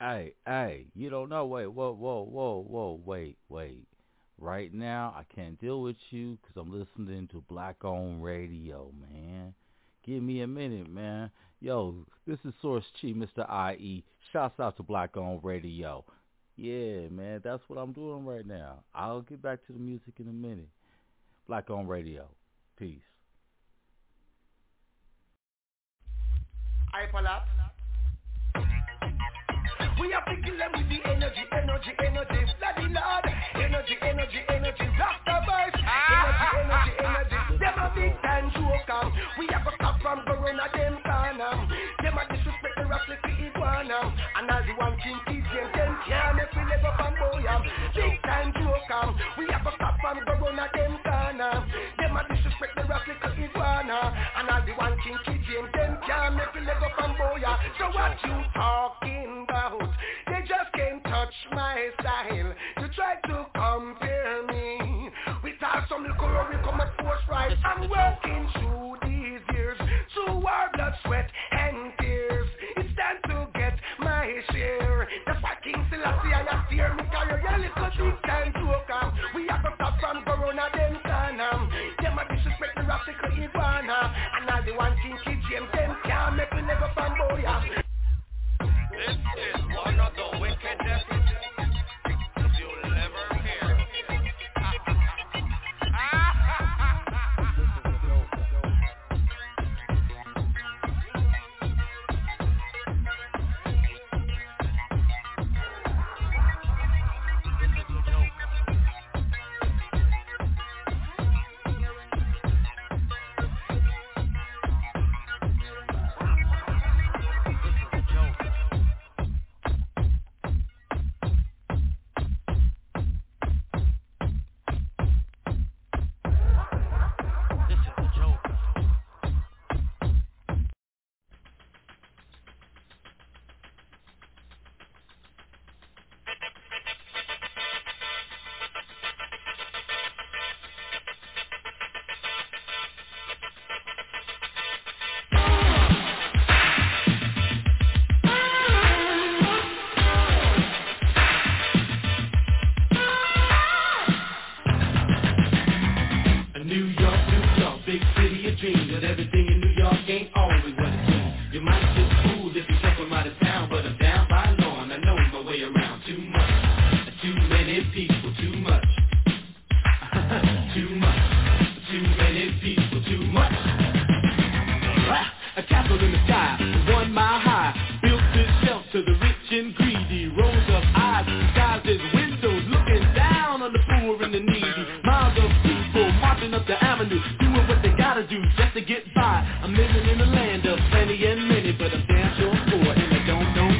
hey, hey, you don't know. Wait, whoa, whoa, whoa, whoa, wait, wait. Right now, I can't deal with you because I'm listening to Black Own Radio, man. Give me a minute, man. Yo, this is Source Chi, Mr. IE. Shouts out to Black Own Radio. Yeah, man, that's what I'm doing right now. I'll get back to the music in a minute. Black Own Radio. Peace. Up. We have to them with the energy, energy, energy. Bloody Lord, energy, energy, energy. Doctor Voice, energy, energy, energy. Them a big time joker. We have a cop from Corona, them corner. Them a disrespect the the iguana. And all the one king kids, them them can't make we and boy. Big time joker. We have a cop from Corona, them corner. Them a disrespect the the iguana. And all the one king kids, them them can't make we and boy. So what you talking about? My style. To try to compare me With all some little we come at force right? I'm working through these years Through our blood, sweat and tears. It's time to get my share. That's why King Selassie I have fear Me carry a little big time joker We have to stop from Corona them canam Them a disrespect the radical iguana And all the one King James Them can't make me never from boya. This is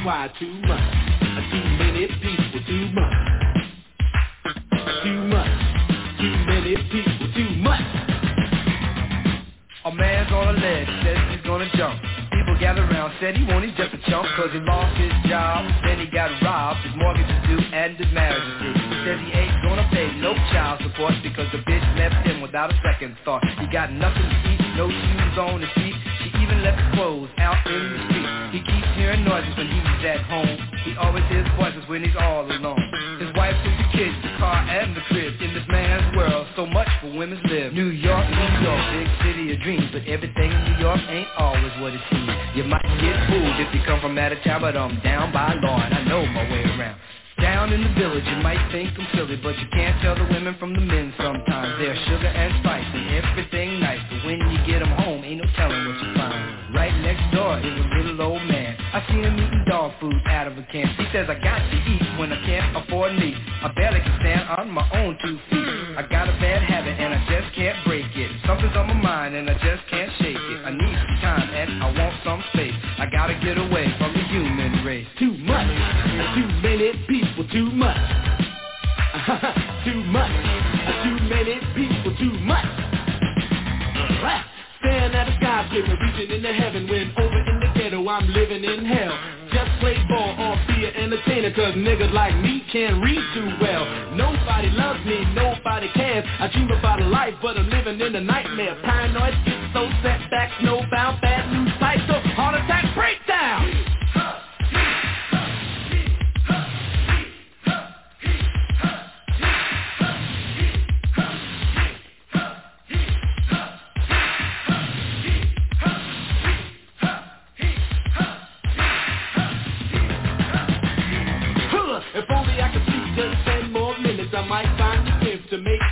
why. Too much, too many people, too much, too much, too many people, too much. A man's on a ledge, says he's gonna jump. People gather around, said he won't, he's just a chump Cause he lost his job, then he got robbed His mortgage is due and his marriage is due He says he ain't gonna pay no child support Because the bitch left him without a second thought He got nothing to eat, no shoes on his feet She even left his clothes out in the street He hearing noises when he's at home. He always hears voices when he's all alone. His wife took the kids, the car and the crib. In this man's world, so much for women's live. New York, New York, big city of dreams. But everything in New York ain't always what it seems. You might get fooled if you come from out of town But I'm down by law and I know my way around. Down in the village, you might think I'm silly, but you can't tell the women from the men sometimes. They're sugar and spice and everything nice, but when you get 'em home, ain't no telling what you find. Right next door is a seen him eating dog food out of a can. He says I got to eat when I can't afford meat. I barely can stand on my own two feet. I got a bad habit and I just can't break it. Something's on my mind and I just can't shake it. I need some time and I want some space. I gotta get away from the human race. Too much, too many people, too much. too much, too many people, too much. Staring at a skyscraper, reaching into heaven when over I'm living in hell. Just play ball or be an entertainer cause niggas like me can't read too well. Nobody loves me, nobody cares. I dream about a life but I'm living in a nightmare. Paranoid, schizo, setbacks, snowbound, bad news, psycho, heart attack, breakdown.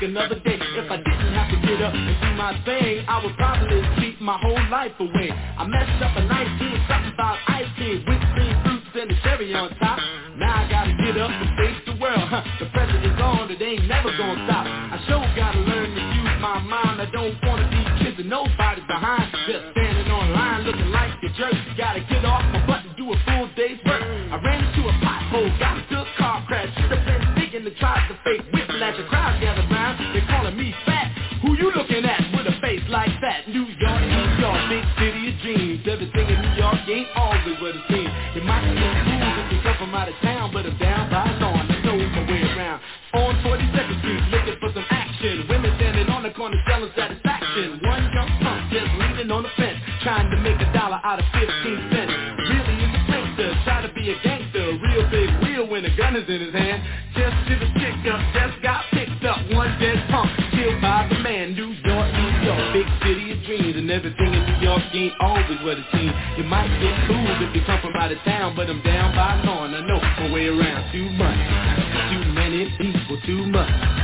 another day. If I didn't have to get up and do my thing I would probably sleep my whole life away. I messed up a night doing something about ice cream Whipped cream fruits and a cherry on top. Now I gotta get up and face the world. Huh. The pressure is on, it ain't never gonna stop. I sure gotta learn to use my mind. I don't wanna be kids and nobody's behind. Just standing online looking like a jerk. Gotta get off probably what It. It might be cool if you come from out of town, but I'm down by dawn. I know my way around. On 42nd Street, looking for some action. Women standing on the corner selling satisfaction. One young punk just leaning on the fence, trying to make a dollar out of 15 cents. Really is a gangster, try to be a gangster. Real big wheel when the gun is in his hand. Just to the chick up, just got picked up. One dead punk, killed by the man. New York, New York, big city of dreams and everything ball scheme always with a team. You might get cool if you come from out of town, but I'm down by lawn. I know my way around too much. Too many people, too much.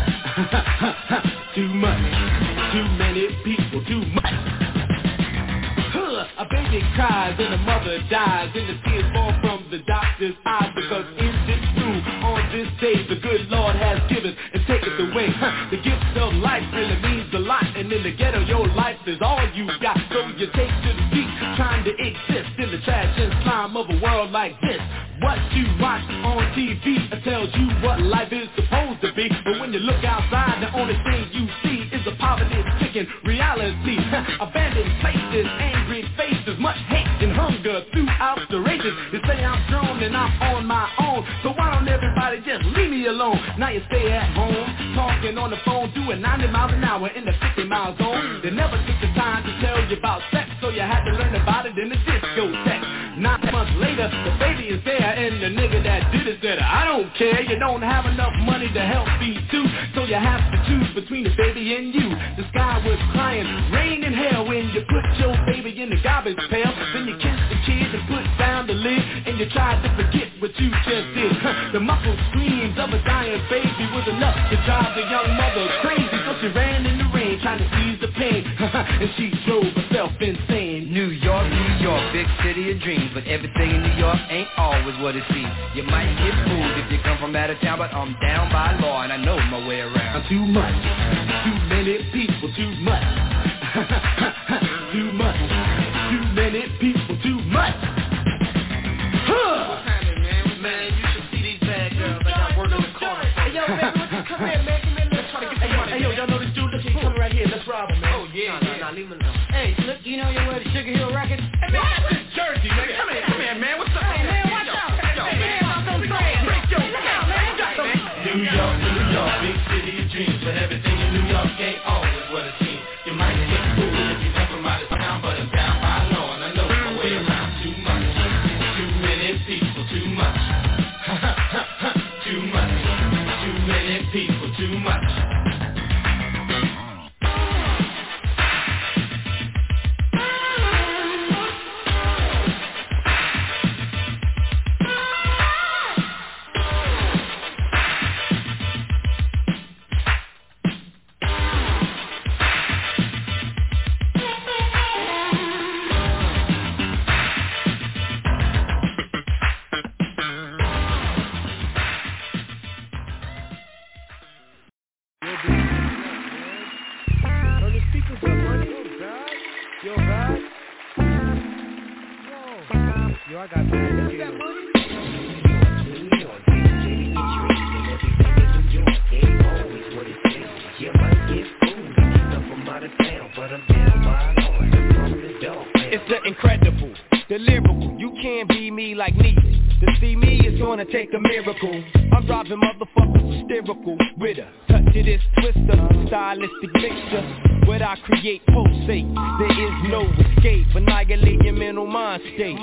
take a miracle. I'm driving motherfuckers hysterical with a touch of this twister, stylistic mixture. What I create pulsate, there is no escape. Annihilate your mental mind state.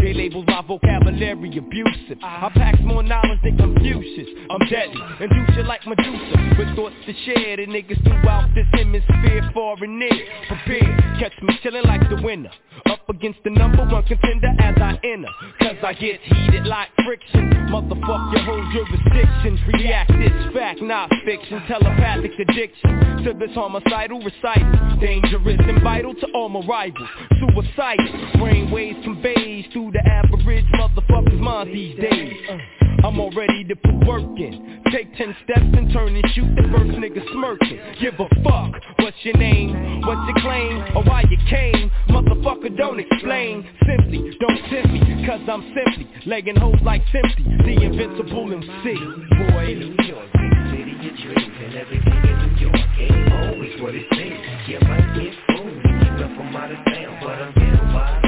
They label my vocabulary abusive. I pack more knowledge than Confucius. I'm deadly, and do shit like Medusa. With thoughts to share, the niggas throughout this hemisphere, far and near. Prepare, catch me chillin' like the winner. Up against the number one contender as I enter. Cause I get heated like friction. Motherfuck your whole jurisdiction. React this fact, not fiction. Telepathic addiction to this homicidal recital. Dangerous and vital to all my rivals. Suicidal. Brainwaves conveys through the average motherfucker's mind these days. I'm all ready to put work in. Take ten steps and turn and shoot the first nigga smirking. Give a fuck. What's your name? What's your claim? Or why you came? Motherfucker, don't explain. Simply, don't tempt me. Cause I'm simply legging hoes like Simply. The invincible MC. Boy. New York, big city of dreams and everything in New York ain't always what it seems. You might get fooled you come from out of town, but I'm down by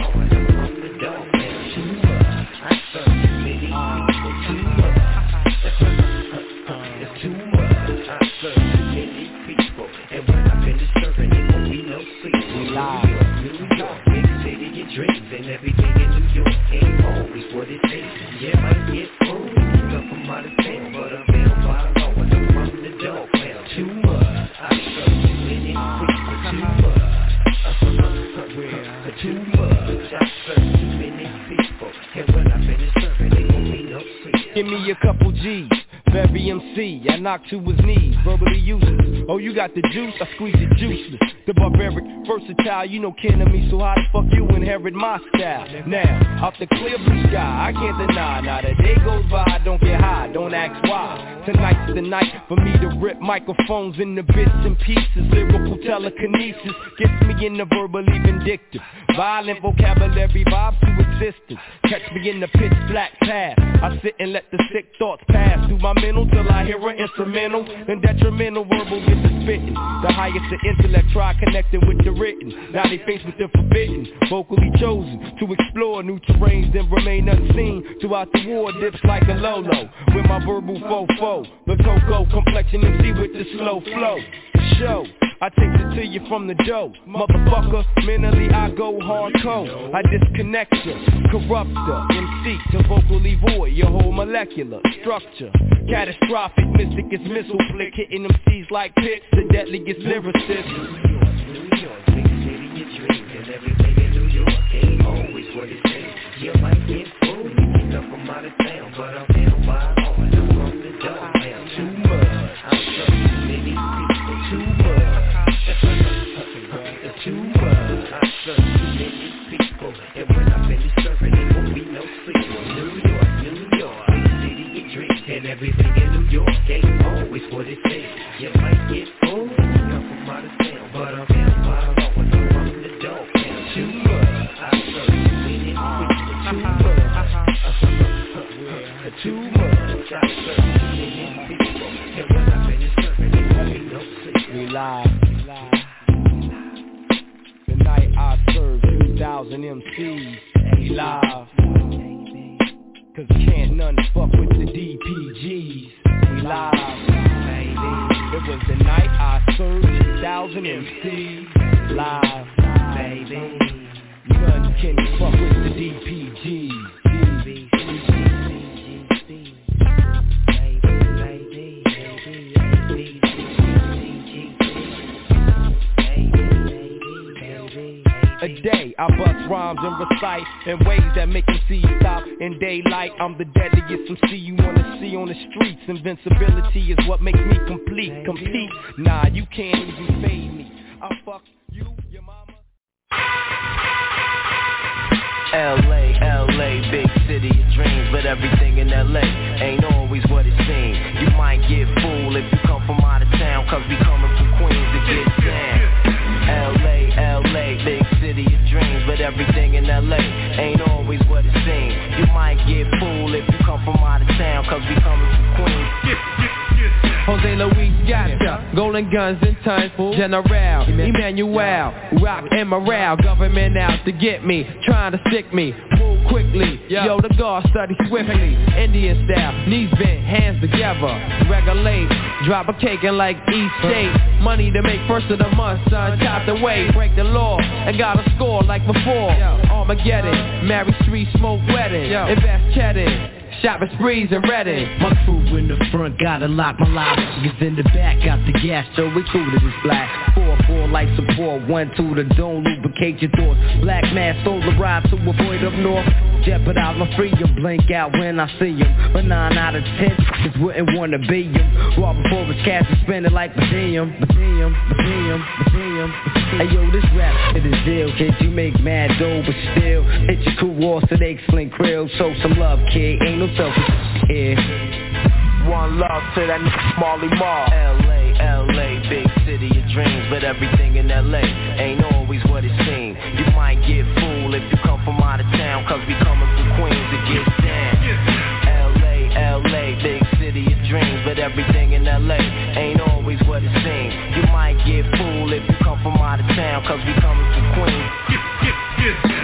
serve too many people, and when I serving, it won't be no sleep. New York, New York, big city of dreams and everything in New York ain't always what it seems. You might get you come out of town, but I'm down by all I'm from the dog. Too much, I serve too many people. Too much, too much. I serve too many people, and when I finish serving, it won't be no sleep. Give me a couple G's. Very MC, I knock to his knees, verbally useless. Oh, you got the juice, I squeeze it juiceless. The barbaric, versatile, you know kin of me, so how the fuck you inherit my style? Now, off the clear blue sky, I can't deny. Now the day goes by, I don't get high, don't ask why. Tonight's the night for me to rip microphones into bits and pieces. Lyrical telekinesis gets me in the verbally vindictive. Violent vocabulary vibes to existence. Catch me in the pitch black path. I sit and let the sick thoughts pass through my mental till I hear an instrumental. Then detrimental verbal gets to spitting. The highest the intellect try connecting with the written. Now they face with the forbidden. Vocally chosen to explore new terrains then remain unseen. Throughout the war dips like a Lolo. With my verbal fofo. The cocoa complexion MC with the slow flow. Show. I take it to you from the dough Motherfucker, mentally I go hardcore I disconnect you, corrupter MC to vocally void your whole molecular structure Catastrophic, mystic is missile flick Hitting MCs like pits, the deadliest lyricist. You might get fooled you come from out of town, but I'm down by serve too many people, and when I finish serving, it won't be no sleep. New York, New York, city of dreams and everything in New York ain't always what it seems. You might get fooled come from out of town, but I'm down by all and I'm the Dogg Pound. Too much, I serve too many people. Too much, too much. Invincibility is what makes and tons, General, Emmanuel, rock and morale, government out to get me, trying to stick me, move quickly. Yo, the guard study swiftly. Indian style, knees bent, hands together. Regulate, drop a cake and like each state. Money to make first of the month, son. Top the way, break the law, and got a score like before. Armageddon, marry street, smoke wedding. Invest cheddar. Shopping sprees and ready. My crew in the front got a lock. My live niggas in the back got the gas, so we cool to this black. Four, four light support, one, two, the don't lubricate your thoughts. Black mask, stole the ride to avoid up north. Jeopardize my freedom, blink out when I see him. But nine out of ten just wouldn't wanna be him. Raw before his cash and spend it like per diem, per diem. Hey yo, this rap shit is deal, kid. You make mad dough, but still hit your cool walls to the excellent. Show some love, kid. Ain't no selfish here. One love to that nigga Marley Marl. L.A., L.A., big city of dreams, but everything in L.A. ain't always what it seems. You might get fooled if you come from out of town, cause we coming from Queens to get down. L.A., L.A., big city of dreams, but everything in L.A. ain't always what it seems. You might get fooled if you come from out of town, cause we coming from Queens.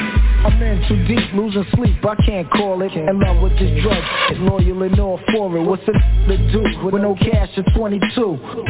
I'm in too deep, losing sleep, I can't call it. In love with this drug, it's loyal and all for it. What's a to do with no cash at 22?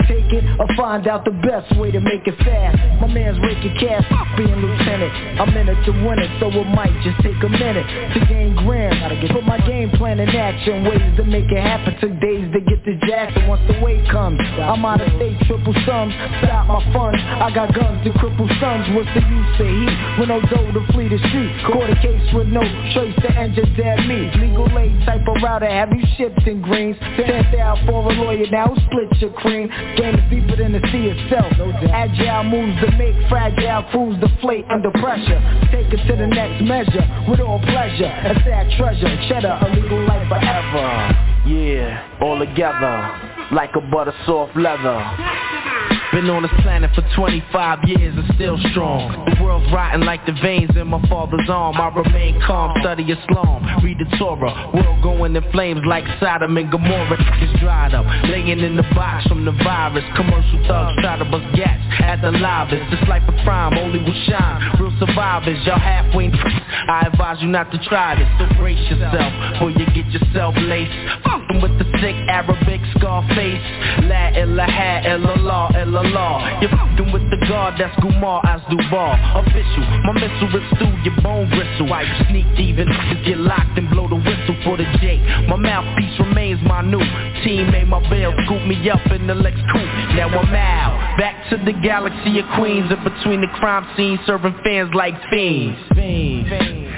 Take it or find out the best way to make it fast. My man's raking cash, being lieutenant. I'm in it to win it, so it might just take a minute To gain grams, put my game plan in action Ways to make it happen, took days to get the jackson Once the weight comes, I'm out of state, triple sums Stop my funds, I got guns to cripple sons. What's the use of heat, with no dough to flee the street Caught a case with no trace, the engine dead me. Legal aid type of router, have you shipped in greens? Sent out for a lawyer, now split your cream. Game is deeper than the sea itself. Agile moves to make fragile fools deflate under pressure. Take it to the next measure, with all pleasure. A sad treasure, cheddar, a legal life forever. Yeah, all together, like a butter soft leather. Been on this planet for 25 years and still strong. The world's rotten like the veins in my father's arm. I remain calm, study Islam, read the Torah. World going in flames like Sodom and Gomorrah. It's dried up, laying in the box from the virus. Commercial thugs try to bust gats at the lobbyists This life of crime only will shine. Real survivors, y'all halfway. I advise you not to try this, so brace yourself Before you get yourself laced. Fucking with the sick Arabic Scarface. La ilaha illallah, illallah You're fucking with the god that's Gumar as Duval. Official, my missile rips through your bone bristle. Why you sneak even niggas get locked and blow the whistle for the J? My mouthpiece remains my new Teammate my bail scoop me up in the Lex coupe. Now I'm out, back to the galaxy of Queens In between the crime scene serving fans like fiends. Fiends,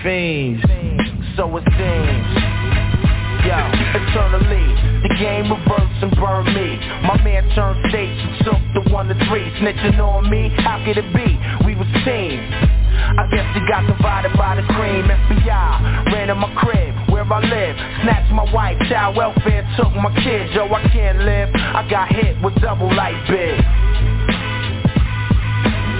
fiends, so it seems Yo, eternally, the game reversed and burned me. My man turned states and took the one to three. Snitching on me, how could it be? We was team I guess he got divided by the cream. FBI ran in my crib where I live. Snatched my wife, child welfare, took my kids. Yo, I can't live. I got hit with double light big.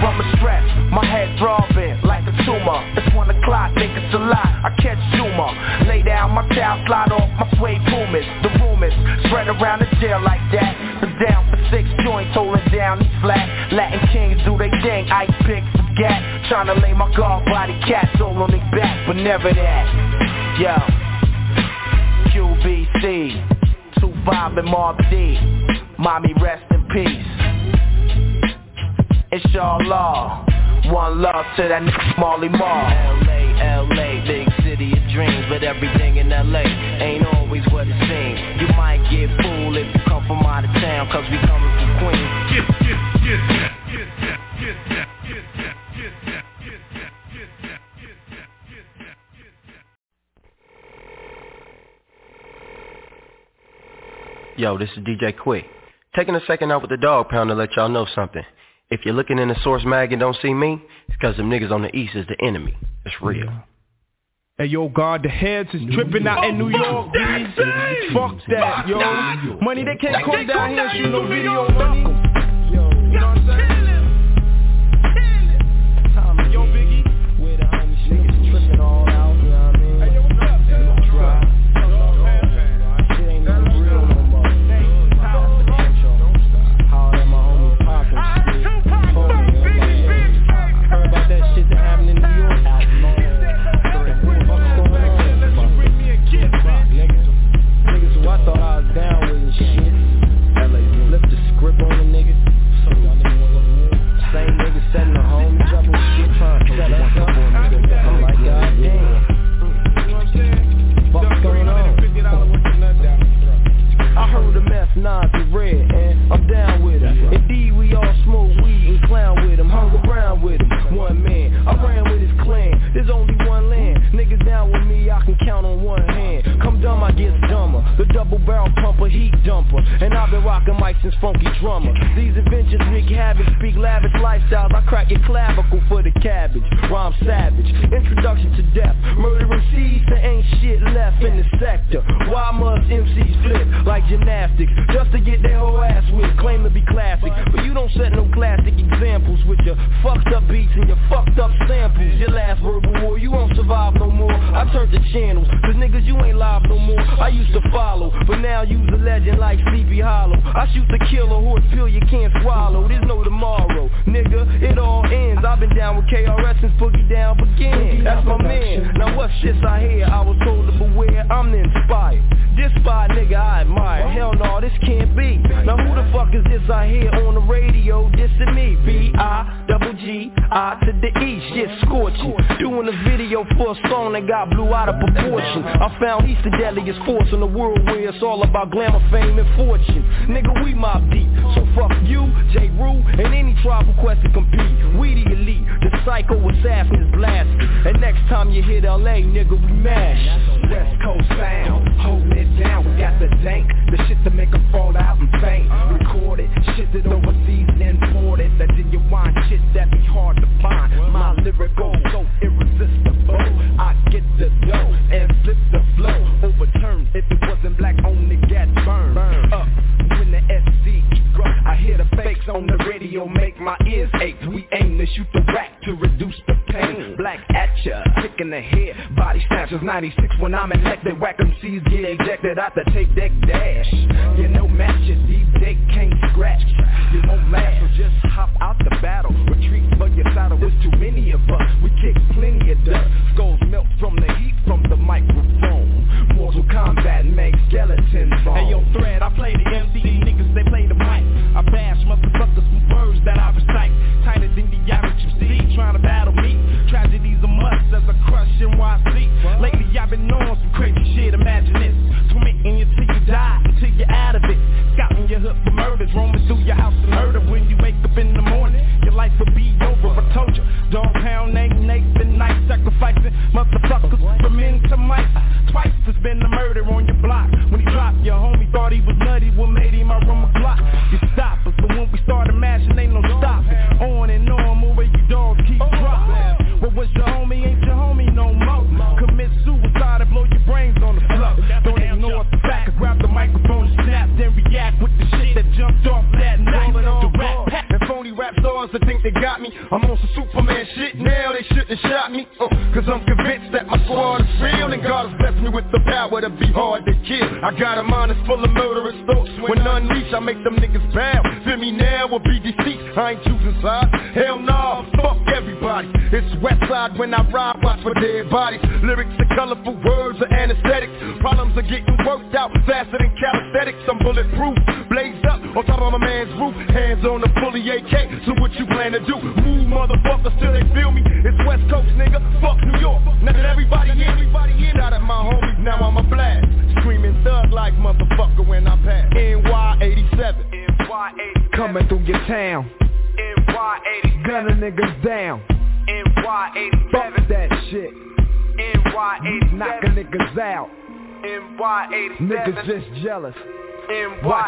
From the stress, my head throbbing like a tumor. It's one o'clock, think it's a lot. I catch humor. Lay down my towel, slide off my suede pumas. The rumors spread around the jail like that. The down for six joints, holding down these flat. Latin kings do they thing. I pick forget. Trying to lay my guard body cats all on their back, but never that. Yo, QBC, 2-5 and Mobb Deep. Mommy, rest in peace. Inshallah One love to that nigga Marley Marl L.A., L.A., big city of dreams But everything in L.A. ain't always what it seems You might get fooled if you come from out of town Cause we coming from Queens Yo, this is DJ Quick. Taking a second out with the Dogg Pound to let y'all know something. If you're looking in the source mag and don't see me, it's cause them niggas on the east is the enemy. It's real. Hey yo, God, the heads is dripping out in New York, please. Fuck that, yo. Money, they can't come down here and shoot no video money. Yo, you know what I'm saying?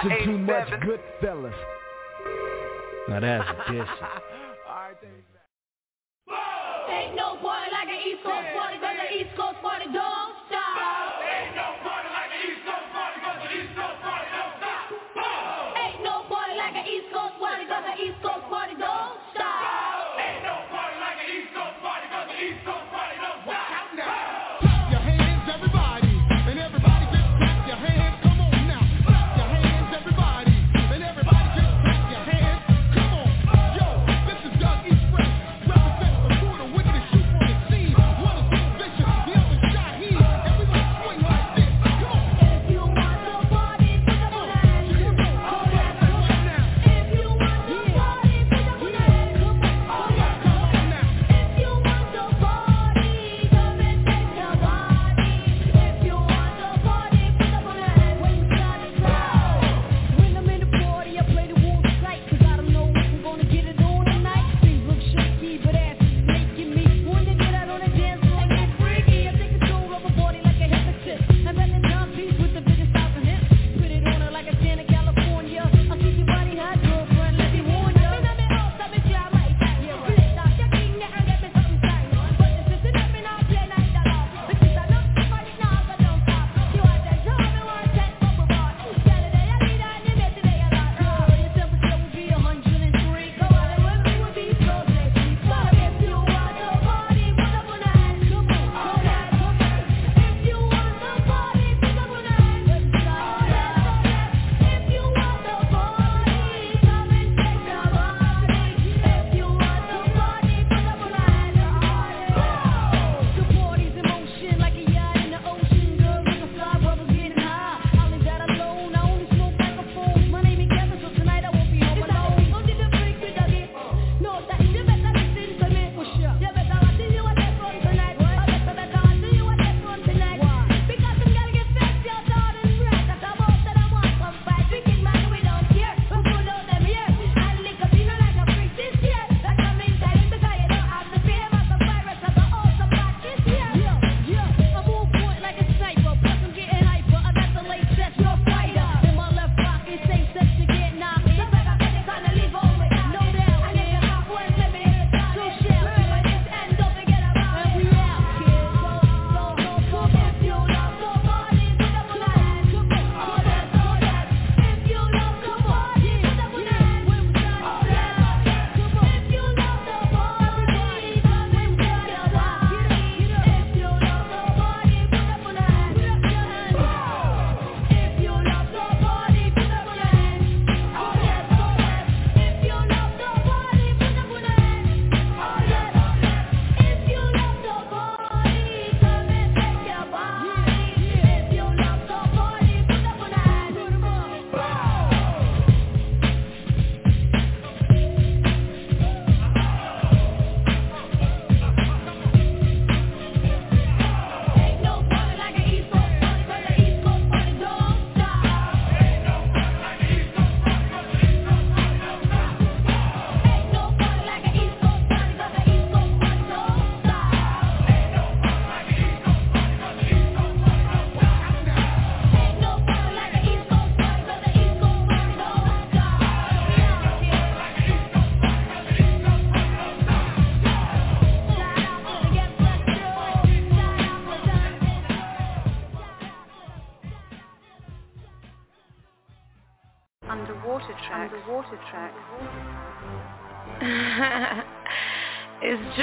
Watching too much good fellas Now that's vicious. Ain't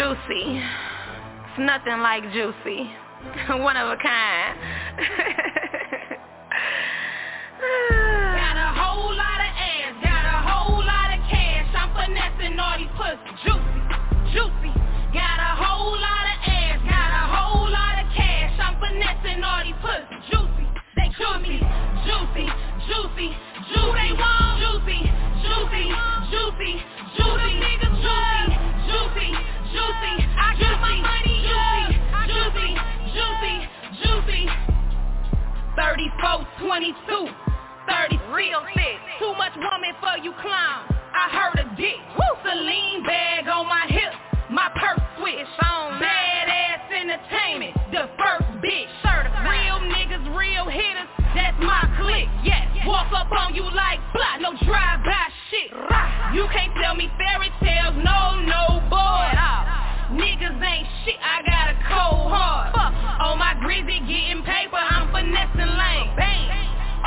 juicy. It's nothing like juicy. One of a kind. Got a whole lot of ass, got a whole lot of cash. I'm finessing all these pussy, juicy. 34, 22, 30, real thick. Too much woman for you clown. I heard a dick. Woo! Celine bag on my hip. My purse switch on. Badass entertainment. The first bitch. Certified. Real niggas, real hitters. That's my clique. Yes. Walk up on you like blah. No drive-by shit. You can't tell me fairy tales. No, no, boy. Niggas ain't shit. I got a cold heart. Fuck. On my grizzy getting paper. Finessing lane. Bang.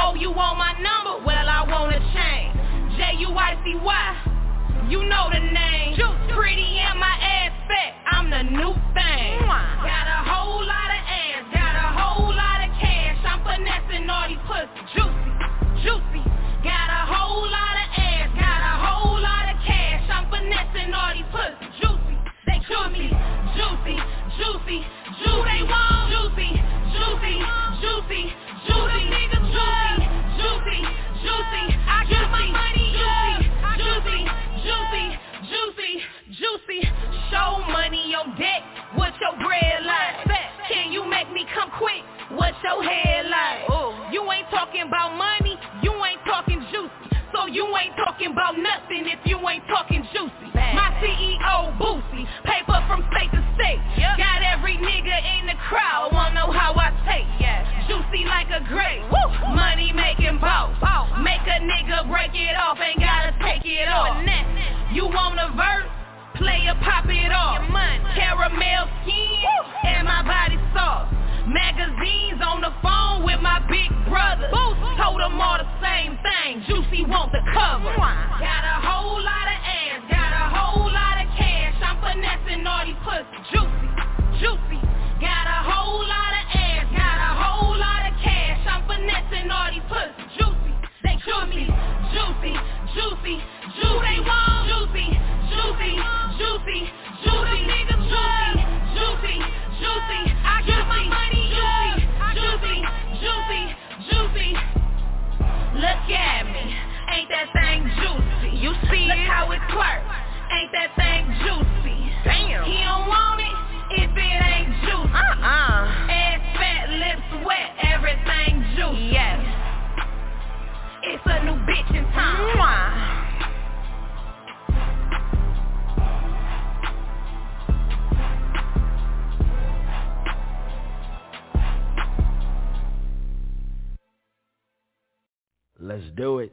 Oh, you want my number? Well, I want a chain. J-U-I-C-Y. You know the name. Pretty and my ass fat. I'm the new thing. Got a whole lot of ass. Got a whole lot of cash. I'm finessing all these pussy. Juicy. Want a verse? Player pop it off. Caramel skin and my body soft. Magazines on the phone with my big brother. Told them all the same thing. Juicy want the cover. Got a whole lot of ass. Got a whole lot of cash. I'm finessing all these pussy. Juicy, juicy. Got a whole lot of ass. Got a whole lot of cash. I'm finessing all these pussy. Juicy, they juicy, juicy, juicy, juicy. They want juicy, juicy, juicy, juicy. Nigga juicy, juicy, juicy. I got my money. Juicy, juicy, juicy. Look at me, ain't that thing juicy? You see Look how it twerks, ain't that thing juicy? Damn. He don't want it if it ain't juicy. Uh-uh. Ass fat, lips wet, everything juicy. Yes. It's a new bitch in town. Mwah. Let's do it.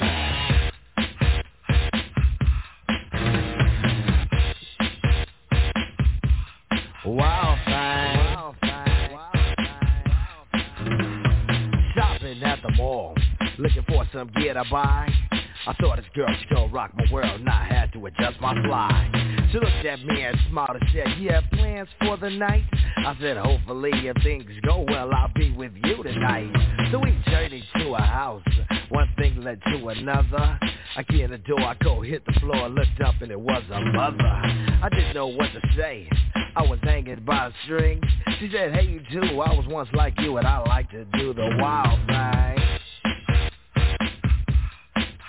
Wild thing. Shopping at the mall, looking for some gear to buy. I thought this girl, she gon' rock my world, and I had to adjust my fly. She looked at me and smiled and said, you have plans for the night? I said, hopefully if things go well, I'll be with you tonight. So we journeyed to a house, one thing led to another. I get in the door, I go hit the floor, looked up and it was a mother. I didn't know what to say. I was hanging by a string. She said, hey you too, I was once like you and I like to do the wild thing.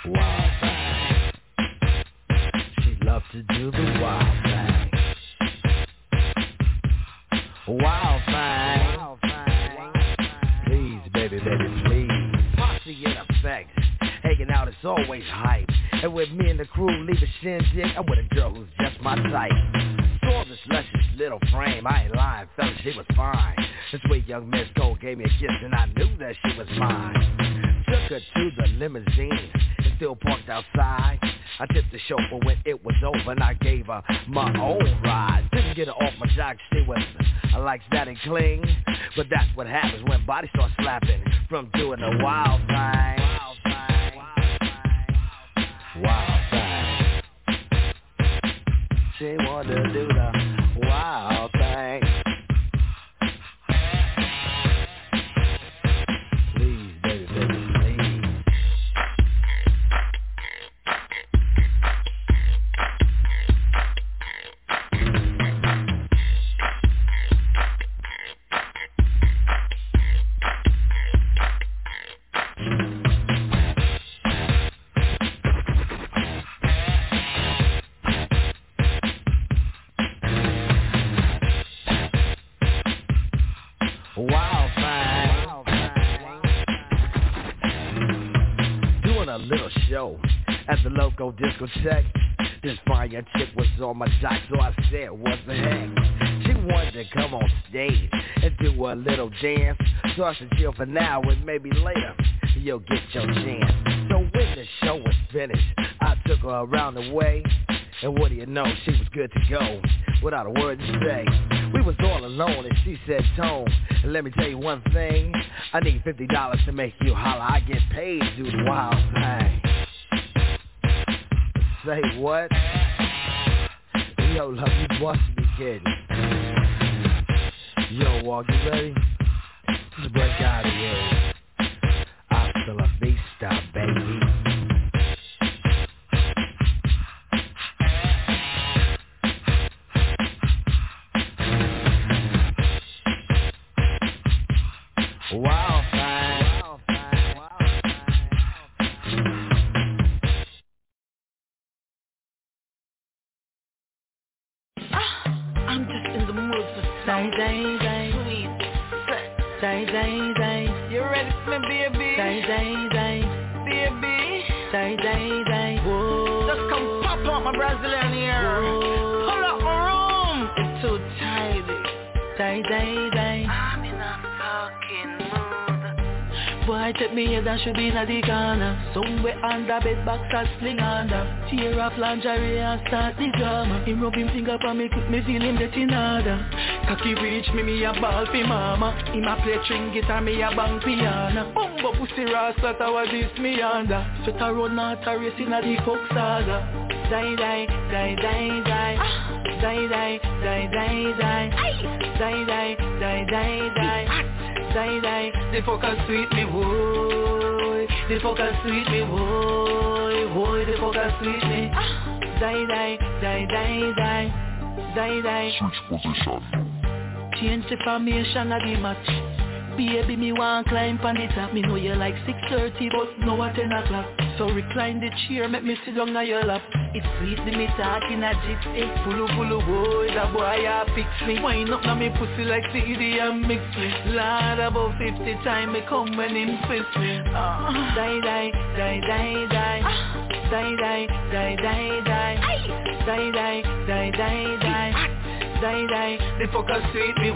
Wild thing. She loved to do the wild thing. Wild thing. Please, baby, baby, please. Posse in effect. Hanging out is always hype. And with me and the crew leave a shindig, I'm with a girl who's just my type. Saw this luscious little frame, I ain't lying, fella, she was fine. This way young Miss Cole gave me a kiss and I knew that she was mine. Took her to the limousine still parked outside. I tipped the chauffeur when it was over and I gave her my own ride. Didn't get her off my jock, she was I like that and cling. But that's what happens when bodies start slapping from doing the wild thing. Wild thing. She wanted to do the wild local discotheque. This young chick was on my jock, so I said, what the heck? She wanted to come on stage and do a little dance. So I said, chill for now and maybe later you'll get your chance. So when the show was finished, I took her around the way. And what do you know, she was good to go without a word to say. We was all alone and she said, Tone, let me tell you one thing. I need $50 to make you holler. I get paid to do the wild thing. Say what? Yo, love, you must be kidding. Yo, Walk, you ready? Let's break out of here. Hasta la vista, Me, baby? Day, day, day, baby. Day, day, day. Whoa. Just come pop up my Brazilian here. Pull mood. Take me head and should be in the corner Somewhere under bed box and sling under. Tear off lingerie and start the drama. Him rub him finger for me, quick me feel him get in order Cocky reach me, me a ball fi mama. Him a play string guitar, me a bang piano. Oh, Bumbo pussy rasta, was this me under Sweat a road, not a race in a the coke saga. Die, die, die, die, die. Die, die, die, die, die. Die, die, die, die, die. Die, die, the fucker sweet me, boy The fucker sweet me, boy Boy, the fucker sweet me. Die, die, die, die, die. Die, die. Switch position. Change the formation of the match Baby, me want climb on the top. Me know you like 6.30 but now at 10 o'clock. So recline the chair, make me sit down on your lap. It's sweet, me talking a jit Hey, pulu pulu boy, that boy a fix me. Wind up na me pussy like CD and mix me. Lord, about 50 time me come when him twist me. Uh, Die, die, die, die, die. Die, die, die, die, die. Die, die, die, die, die. Die, die, the fucker sweet me,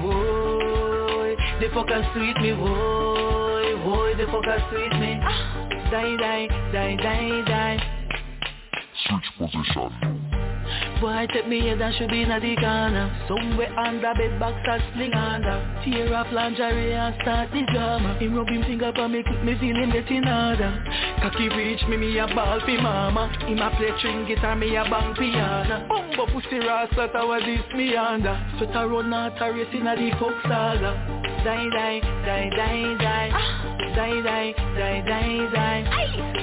boy The fucker sweet me, boy Boy, the fucker sweet me Die, die, die, die, die Switch position. Boy, take me head and should be in the corner. Somewhere under bed box and sling under. Tear off lingerie and start the drama. Him rub him finger for me, click me feel him get in order. Cocky reach me, me a ball fi mama. Him a play string guitar, me a bang piano. Bumbo pussy rasta, that was this me under. Sweat a run out a race inna the fuck saga. Die, die, die, die, die. Die, die, die, die, die.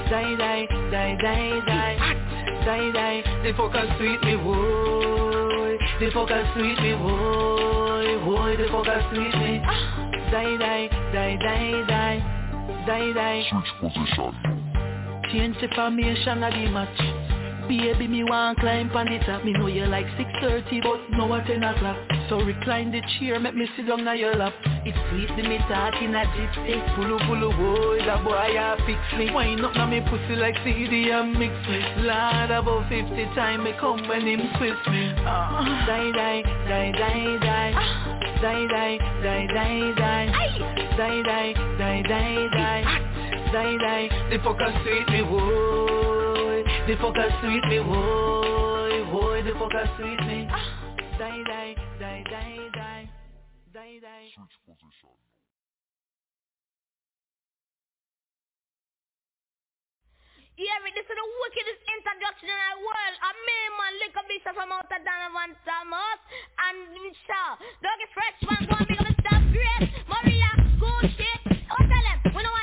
Die, die, die, die, die. Die, die, the fucker sweet me, boy. The fucker sweet me, boy. Boy, the fucker sweet me. Die, die, die, die, die. Die, die. Switch position. Change the formation of the match. Baby, me want climb on the top. Me know you like 6.30, but now at 10 o'clock. So recline the chair, make me sit down on your lap. It's sweet to me talking a gypsy. Pulu pulu boy, that boy a fix me. Wine up na me pussy like CD and mix me. Lord, about 50 time me come when him twist me. Ah. Die, die, die, die, die. Die, die, die, die, die. Die, die, die, die, die. Die, die, the fucker sweet me, boy. The fucker sweet me, boy. Boy, the fucker sweet me. Die, die, die, die, die. Die, die. Switch position. Yeah, this is the wickedest introduction in the world. A man, man, lick a beast from out of Donovan Thomas and Michelle. Dog is fresh, man, go and big up the stuff. Great, Maria, good shit. Oh, tell them, we don't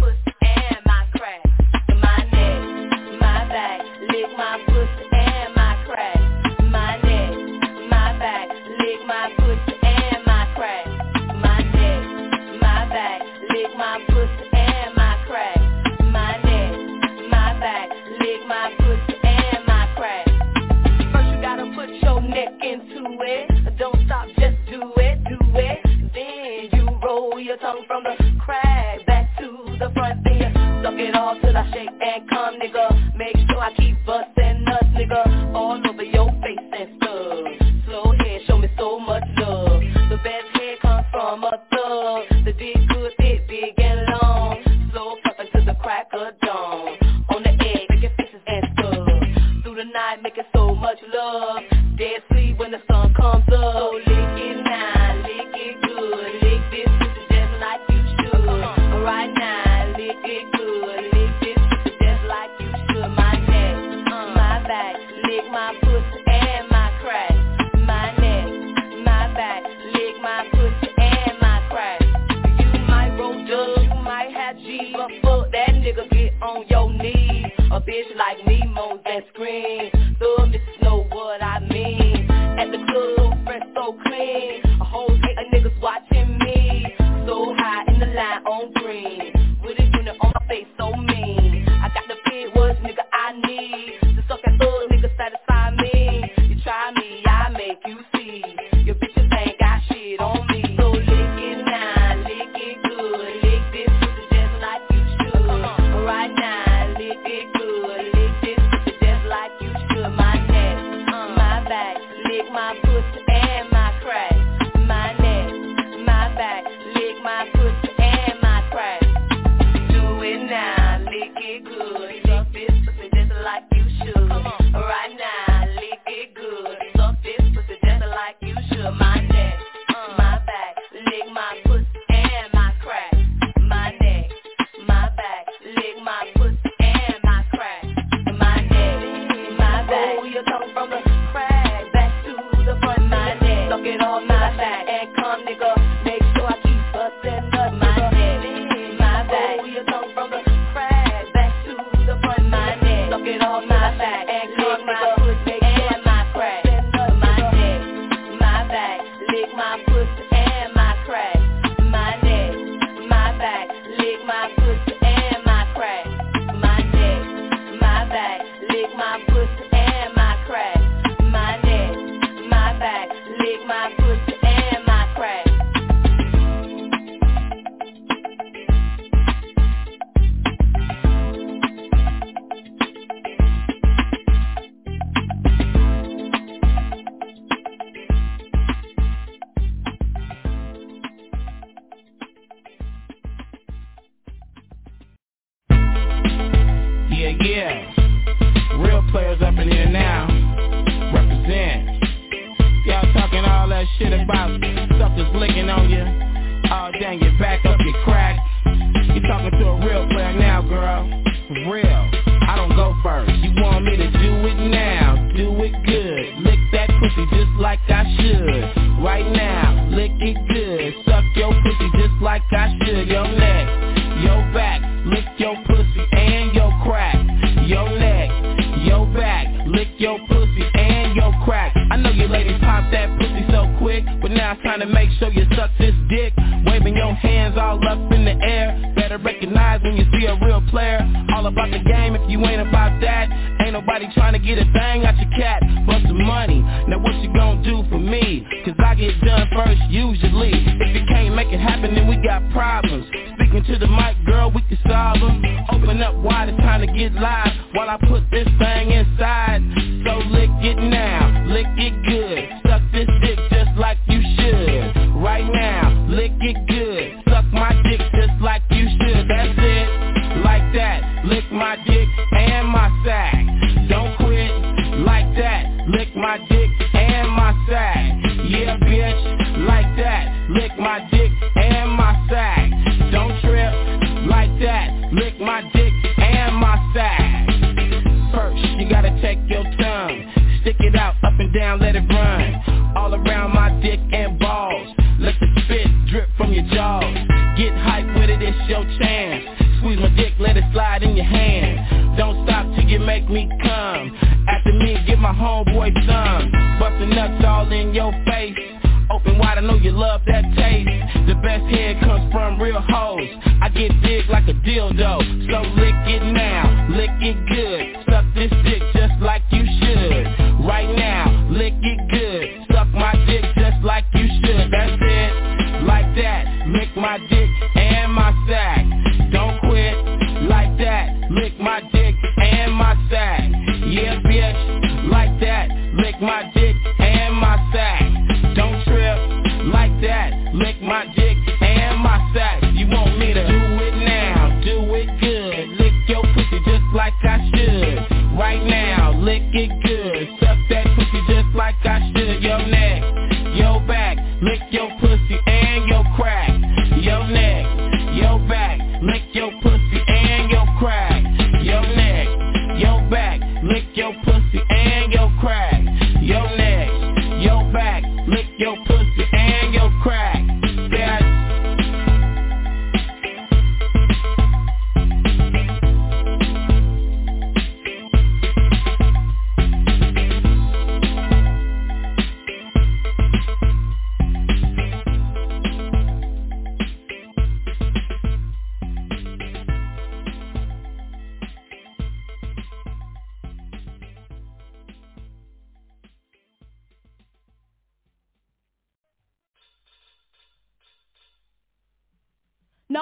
players up in here now. Represent. Y'all talking all that shit about suckers licking on you. Oh dang, you back up your crack. You talking to a real player now, girl. Real. I don't go first. You want me to do it now? Do it good. Lick that pussy just like I should. Right now, lick it good. Suck your pussy just like I should. Your neck. Trying to make sure you suck this dick. Waving your hands all up in the air. Better recognize when you see a real player. All about the game if you ain't about that. Ain't nobody trying to get a thing out your cat bust some money, now what you gonna do for me? Cause I get done first usually. If you can't make it happen then we got problems. Speaking to the mic girl, we can solve them Open up wide, it's time to get live. While I put this thing inside So lick it now. my dick and my sack. Don't quit like that. Lick my dick and my sack. Yeah, bitch, like that. Lick my dick and my sack. Don't trip like that. Lick my dick and my sack. First, you gotta take your tongue. Stick it out, up and down, let it run. All around my boy son. Bustin' nuts all in your face. Open wide, I know you love that taste. The best head comes from real hoes. I get big like a dildo, so lick it now.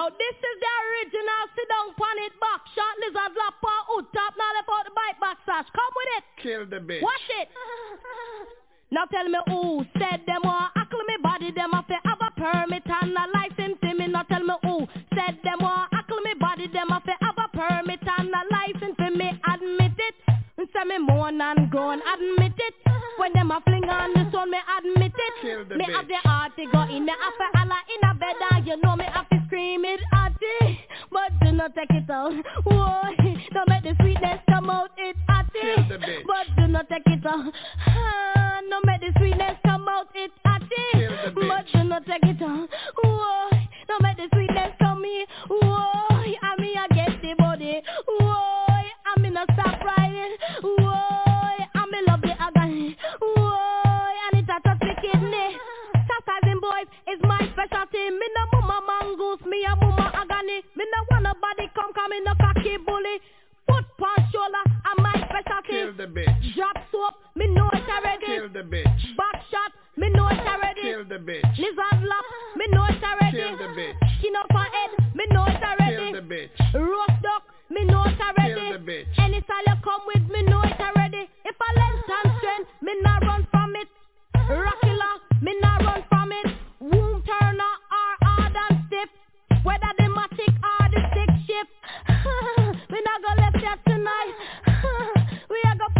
Now this is the original sit down pan it back shot lizard lap or hood top now left out the bite back sash. Come with it. Kill the bitch. Watch it. now tell me who said them want ackle me body them have to have a permit and a license to me. Now tell me who said them want ackle me body them have to have a permit and a license to me. Admit it. And say me moan and groan, admit it. When them a fling on the sun, me admit it. Kill the me bitch. have the heart to go in Me the after Allah in a bed and you know me have to scream it hearty. But do not take it out. Whoa, don't make the sweetness come out it hearty. But do not take it out. Ah, don't make the sweetness come out it hearty. But do not take it out. Whoa, don't make the sweetness come in. Whoa, I mean I get the body. Whoa, I'm in a stop riding. Whoa, I'm love the agony. Whoa, and it touch the kidney. Chastising boys is my specialty. Me no mongoose, me a mama agony. Me no want nobody come come in no cocky bully. Foot punch shoulder, I'm my specialty. Kill the bitch. Drop soap, me know it already. Kill the bitch. Back shot, me know it already. Kill the bitch. Lizard lap, me know it already. Kill the bitch. Skin up her head, me know it already. Kill the bitch. Roast duck, me know it already. Kill the bitch. Any style you come with, me know it already. If I length and strength, me not run from it. Rockilla, me not run Whether the matic or the stick shift. we not gonna left here tonight. we are gonna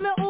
tell me who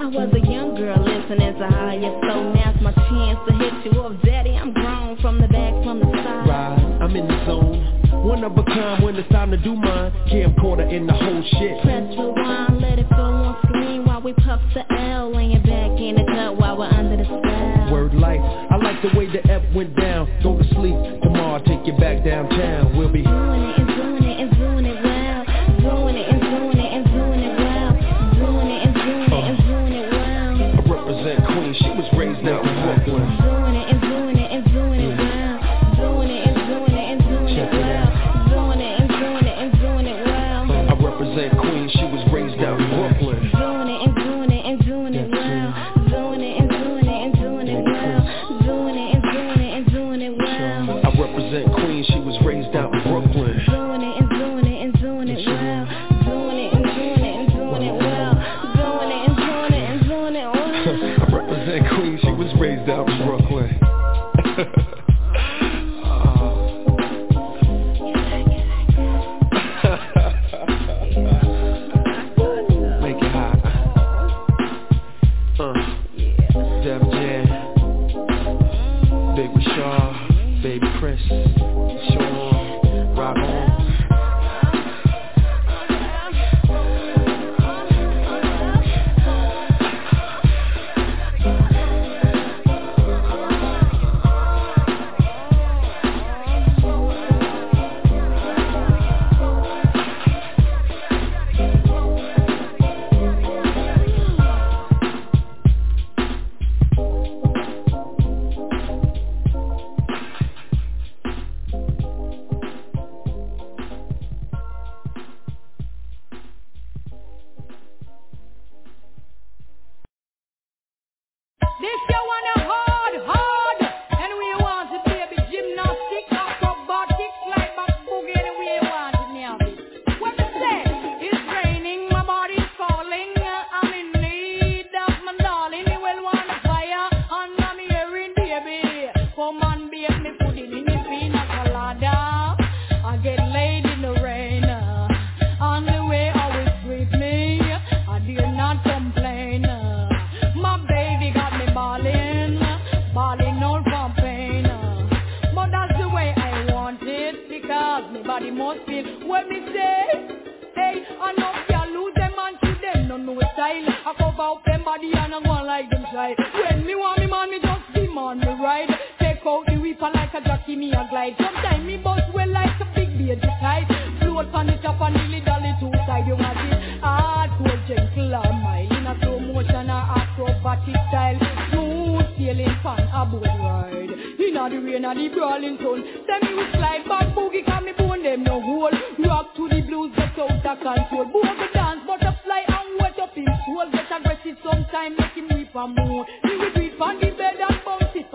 I was a young girl listening to higher so Now's my chance to hit you up, daddy. I'm grown from the back, from the side. I'm in the zone. One of a kind when it's time to do mine. Camcorder in the whole shit. Press rewind, let it fill on screen while we puff the L. Laying back in the gut while we're under the spell. Word life, I like the way the F went down. Go to sleep, tomorrow I'll take you back downtown. We'll be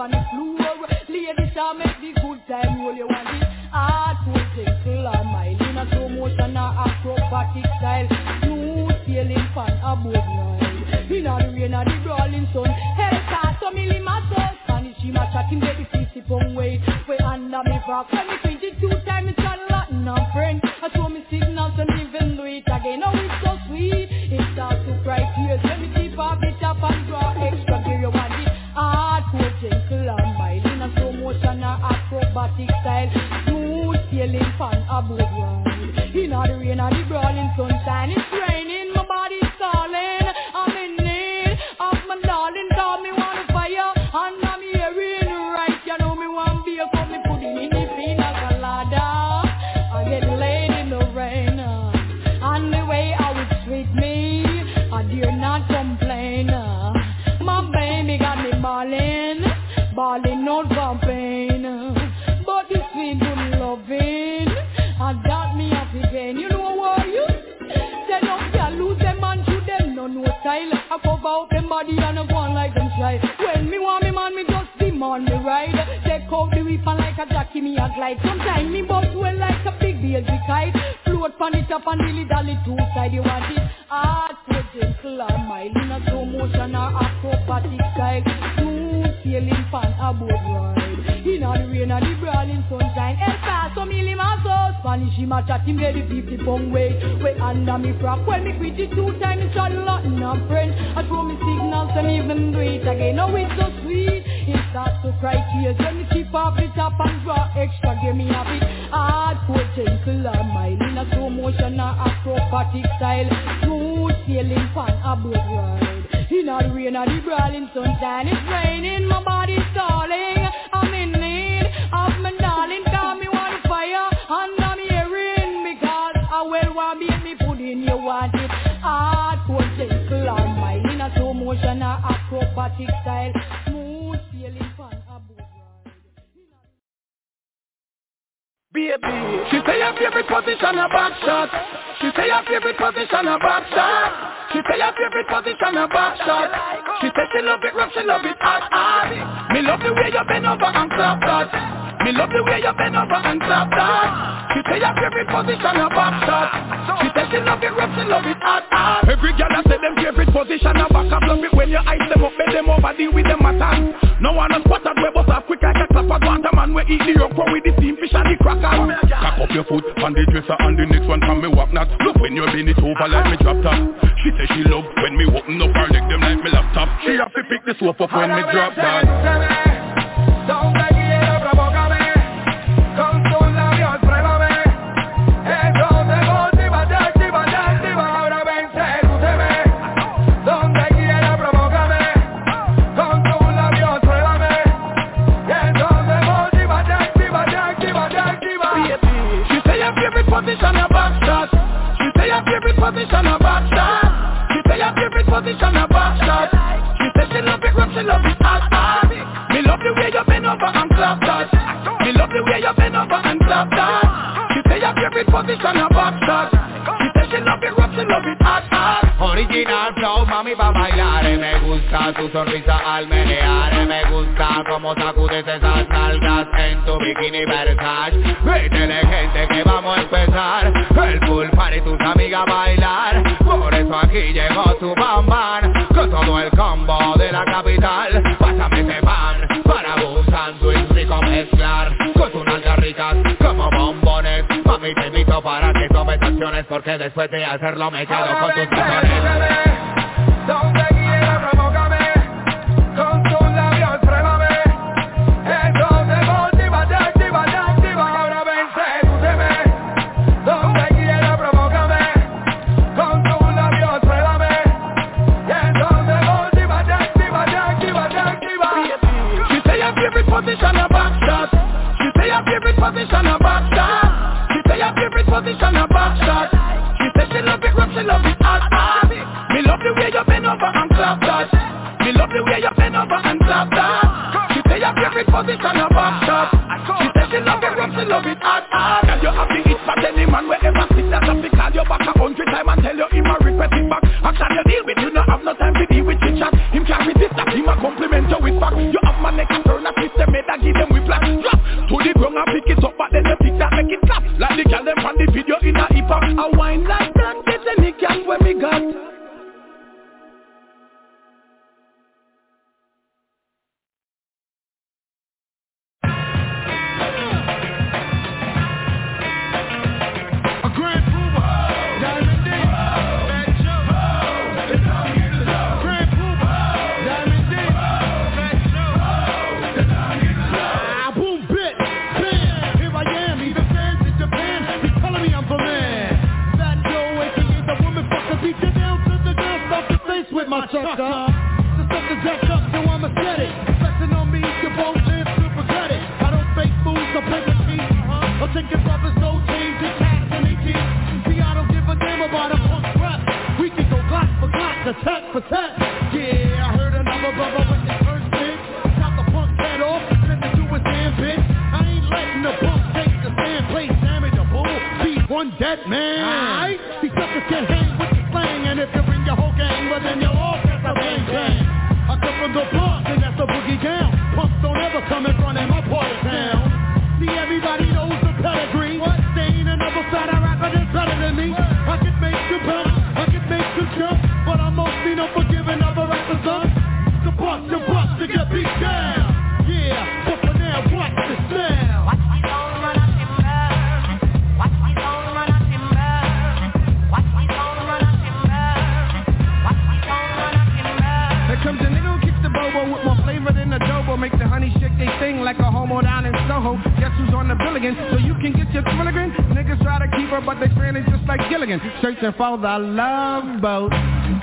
on the floor. Ladies shall make the good time roll. You want it hard to gentle or mild. In a slow motion or acrobatic style. Smooth sailing fan a boat ride. Inna the rain and the brawling sun. Hellcat, so me lima so Spanish, he ma chat him baby fifty pound weight. We under me frock. When me twenty-two times, it's a lot no friend. Sailing fan a boat ride. Inna the rain and the brawling sunshine. Like a jockey, me a glide. Sometimes me bust well like a big baby kite. Float pan it up and dilly dally two side. You want it hard, gentle or mild. In a slow motion or acrobatic style. Smooth sailing pan a boat ride. In a the rain and the brawling sunshine. El Paso, me lima so Spanish, him a chat him very 50 pound weight. Way under me frock. When me quit it two times, it's a lot no friend. I throw me signals and even do it again. Oh, it's so sweet. It starts to cry tears when me keep up it up and draw extra. Give me a bit hardcore, gentle or mild. In a slow motion or acrobatic style. Smooth sailing fan a boat ride. In a rain or the brawling sunshine. It's raining, my body's stalling. I'm in need of my darling. Call me want fire and I'm hearing because I will want me me put in you want it hardcore, gentle or mild. In a slow motion or acrobatic style. Baby, she say her favorite position a back shot. She say her favorite position a back shot. She say her favorite position a back shot. She say she love it rough, she love it hard, hard. Me love the way you bend over and clap that. Me love the way you bend over and clap that. She say her favorite position a back shot. She say she love it rough, she love it hard, hard. Every girl that say them favorite position a back up. Love it when you ice them up, bend them over, deal with them matter. No one on spot that way, but up quick like a clap. I want a man we eat the okra with the steam fish and the cracker. Cock up your foot on the dresser and the next one from me walk not. Look when you bend it over like me drop top. She say she love when me open up her leg them like me laptop. She have to pick the soap up when me drop that. Donde position a back shot. She say her favorite position a back shot. She say her favorite position a back shot. She say she love it rough, she love it hard, hard. Me love the way you bend over and clap that. Me love the way you bend over and clap that. She say her favorite position a back shot. Flow, mami, pa' bailar. Me gusta tu sonrisa al menear. Me gusta cómo sacudes esas nalgas En tu bikini Versace. Métele gente que vamos a empezar. El pool party, tus amigas bailar. Por eso aquí llegó tu bamban Con todo el combo de la capital. Pásame ese pan Para un sándwich rico mezclar Con tus nalgas ricas como bombones. Mami, te invito para que tomes acciones Porque después de hacerlo me quedo con tus tazones position a back shot. She said she love it rough, she love it hot Me love the way you bend over and clap that. Me love the way you bend over and clap that. She say your favorite position a back shot. She said she love it rough, she love it hot Girl, you have the hit for any man wherever sit. That up call you back a hundred time and tell you him a regret it back. Action you deal with, you not have no time to deal with chit chat. Him can't resist that, him a compliment you with back. You have my next turn, a twist. Them head and give them whiplash. Drop the ground and pick it up but then pick that make it clap. Like the girl them from the video in a hip hop A wine like that, get any girl when me got your with my sucker. The sucker jacked up, so I'ma set it. Flexing on me, you won't live to regret it. I don't fake moves, I play with me. I'm taking brothers, no chains, and cats and AT. See, I don't give a damn about a punk rap. We can go glock for glock, attack for attack. Yeah, I heard another brother with his first bitch. Chop the punk head off, send it to his damn bitch. I ain't letting the punk take the stand, play damage a bull. Beat one dead man. Aight? These suckers can hang with the slang, and if you bring your whole gang, well then all get the bang bang. I come from the Bronx, and that's the boogie down. Punks don't ever come in front of my part of town. See, everybody knows the pedigree. What? They ain't another fatter rapper that's better than me. I can make you bounce, I can make you jump, but I'm mostly known for giving other rappers up. To bust your bust to get beat down. Yeah, but for now, watch the smell. Gilligan Searching for the love boat.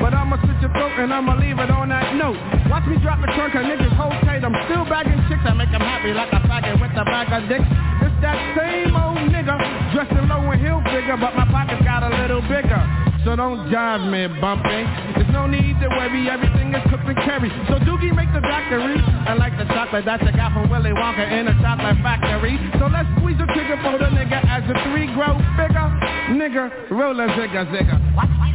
But I'ma switch your throat and I'ma leave it on that note. Watch me drop the trunk, her niggas hold tight. I'm still bagging chicks, I make them happy like a faggot with a bag of dicks. It's that same old nigga Dressed in low and heel figure But my pockets got a little bigger so don't jive me, bumping. There's no need to worry, everything is cooked and carried. So Doogie make the doctory. I like the chocolate that you got from Willy Wonka in a chocolate factory. So let's squeeze the trigger for the nigga as the three grow bigger. Nigga, roll a zigga zigga. Watch my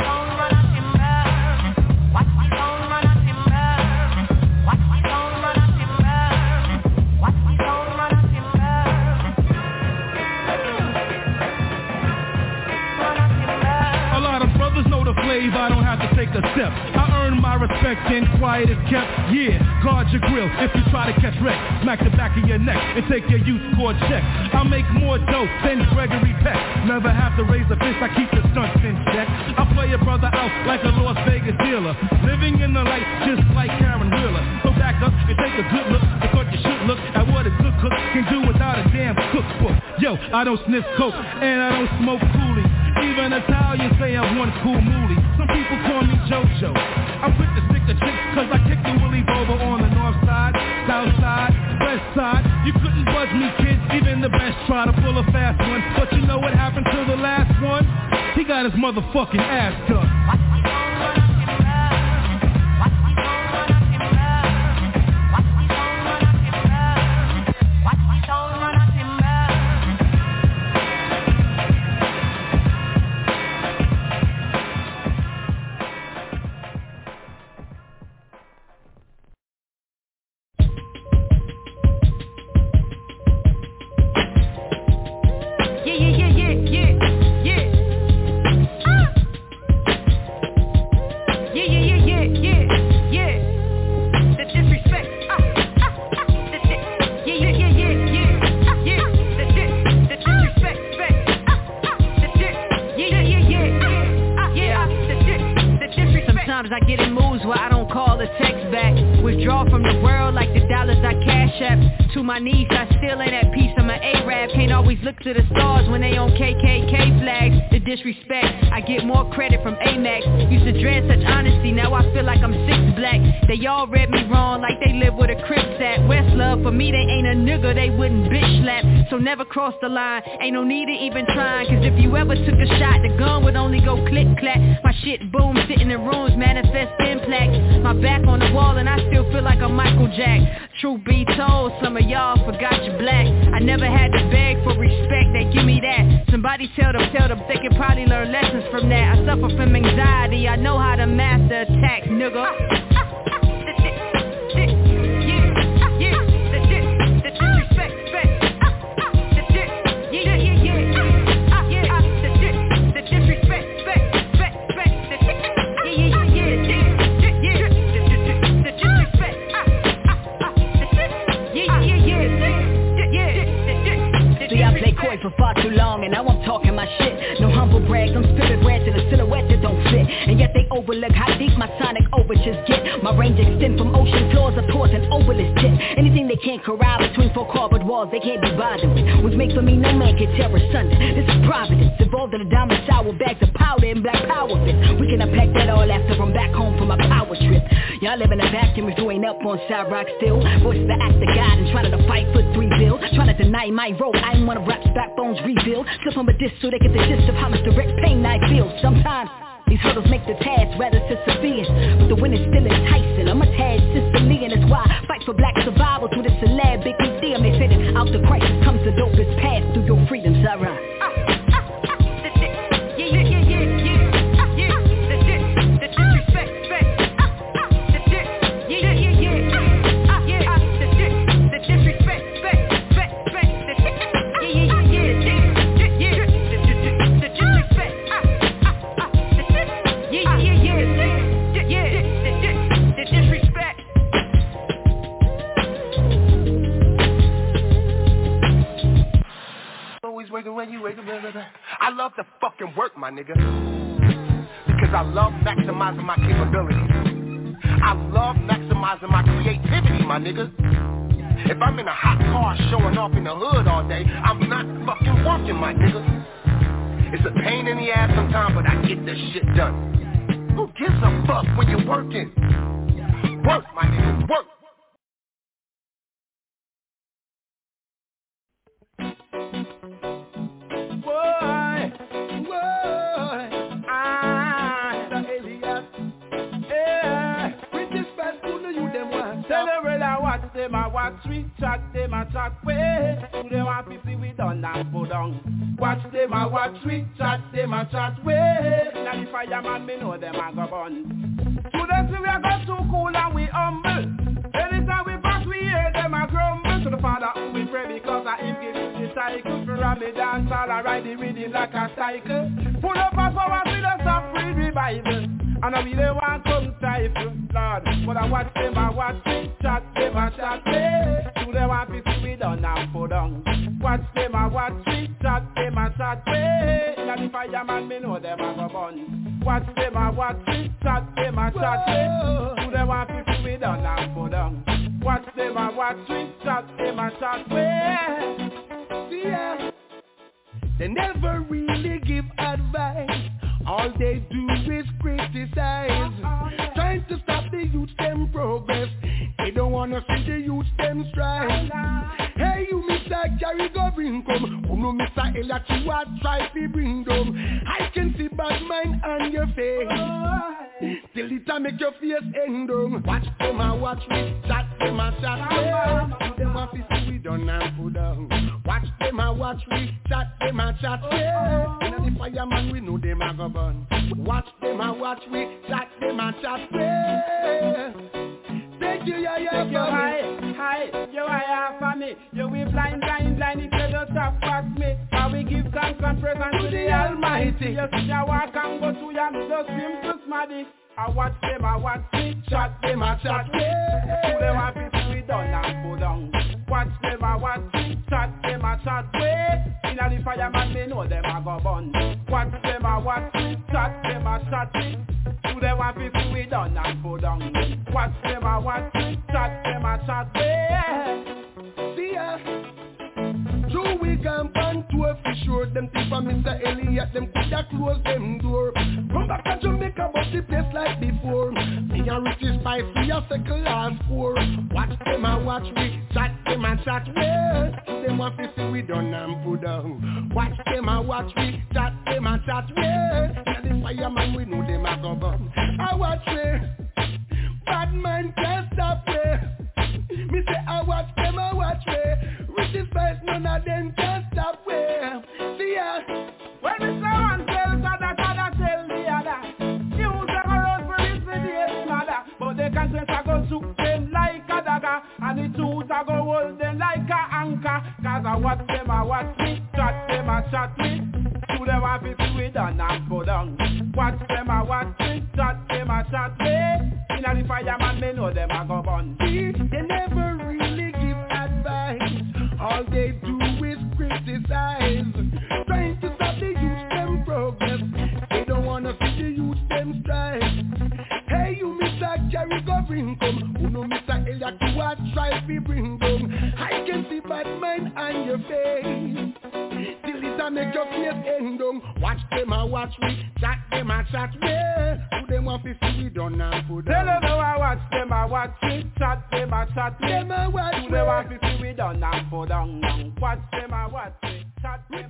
I to take a step. I earn my respect and quiet is kept. Yeah, guard your grill if you try to catch wreck. Smack the back of your neck and take your youth score check. I make more dough than Gregory Peck. Never have to raise a fist, I keep the stunts in check. I play a brother out like a Las Vegas dealer. Living in the light just like Caron Wheeler. So back up and take a good look. I thought you should look at what a good cook can do without a damn cookbook. Yo, I don't sniff coke and I don't smoke coolies. Even Italians say I'm one cool moolie. Some people call me JoJo. I'm quick to stick the chicks cause I kick the Willie Bobo on the north side, south side, west side. You couldn't budge me kids, even the best try to pull a fast one. But you know what happened to the last one? He got his motherfucking ass cut. Never cross the line, ain't no need to even try Cause if you ever took a shot, the gun would only go click clack My shit boom, sitting in rooms, manifest impact My back on the wall and I still feel like I'm Michael Jack Truth be told, some of y'all forgot your black. I never had to beg for respect, they give me that. Somebody tell them, tell them they can probably learn lessons from that. I suffer from anxiety, I know how to master attack, nigga. And now I'm talking my shit. No humble brag, I'm spirit bred to the silhouette that don't fit. And yet they overlook how deep my sonic overtures get My range extend from ocean floors up towards an ovalist jet Anything they can't corral between four cardboard walls they can't be bothered with. Was made for me, no man can tear asunder. This is providence, involved in a diamond shower Bags of powder and black power fist We can unpack that all after I'm back home from my power trip. Y'all live in a vacuum if you ain't up on Sa-Roc still. Voice the act of God and trying to fight for three bill Trying to deny my role, I ain't one of rap's backbones rebuild. Slip on a disc so they get the gist of how much direct pain I feel. Sometimes these hurdles make the task rather Sisyphean But the win is still enticing. I'm a tad Sicilian. That's why I fight for black survival Through this syllabic museum. They say that out the crisis comes the dopest I love to fucking work, my nigga. Because I love maximizing my capabilities. I love maximizing my creativity, my nigga. If I'm in a hot car showing off in the hood all day, I'm not fucking working, my nigga. It's a pain in the ass sometimes, but I get this shit done. Who gives a fuck when you're working? Work, my nigga, work. Them a watch we chat, them a chat way. To them a pity we done and put down. Watch them a watch we chat, them a chat way. Now the fireman me know them a go burn. To them see we a go too cool and we humble. Anytime we pass we hear them a grumble. To the father who we pray because I him give the cycle. For me dance all I ride the rhythm like a cycle. Pull up a power to the stop free revival. And I really want come stifle, Lord But I watch them, I watch them, chat them, I chat them. To them I be see we done and put down? Watch them, I watch them, chat them, I chat them. Now the fireman, me know them, I go burn Watch them, I watch them, chat them, I chat them. To them I be see we done and put down? Watch them, I watch them, chat them, I chat them. Yeah They never really give advice. All they do is criticize Trying to stop the youth them progress. They don't wanna see the youth them strive Hey you Mr. Gary go bring come Who know oh, Mr. Elliott you are try to bring them I can see bad mind on your face. Till it a make your face end down. Watch them and watch me. Chat them and chat them Them a see we done and put down. Watch them and watch me. Chat them and chat them Inna the fireman we know them a go burn Watch them and watch me Chat them and chat them Thank you, yeah, yeah, you high, high, you high for me. You we blind, blind, blind, if you just stop me. How we give thanks and praise unto the Almighty. You see ya walk and go to ya, just swim to smarty I watch them, I watch me, chat them, I chat me To them I be we done and go down. Watch them, I watch me, chat them, I chat me Inna the fireman, me know them I go burn chat them, I chat To them I be we done and go down. Watch them, I watch chat them, I chat me we can pan to a for sure. Them think from Mr. Elliott Them coulda close them door. Come back to Jamaica but the place like before. Me and Richie Spice we a second last four. Watch them and watch me, Chat them and chat we Them want to see we done and put down. Watch them and watch me, Chat them and chat we Now the fireman we know them a go burn I watch we Bad man can't stop me. Me say I a none of them can stop me, see us. When the one tell God that tell the other, news around for this video mother, but the conscience I go soak them like a dagger, and the truth I go hold them like a anchor. Cause I watch them, I watch me, shot them, I shot me. To them I be do it and not go down. Watch them. Try to bring come. I can see bad mind on your face. Till it a make your face end down. Watch them a watch me, chat them a chat me. Who them want to see we done and put Tell down. them how I watch them, I watch me, shot them a shot me. Them a watch Do they want to see we done and put down? Watch them, I watch me, shot them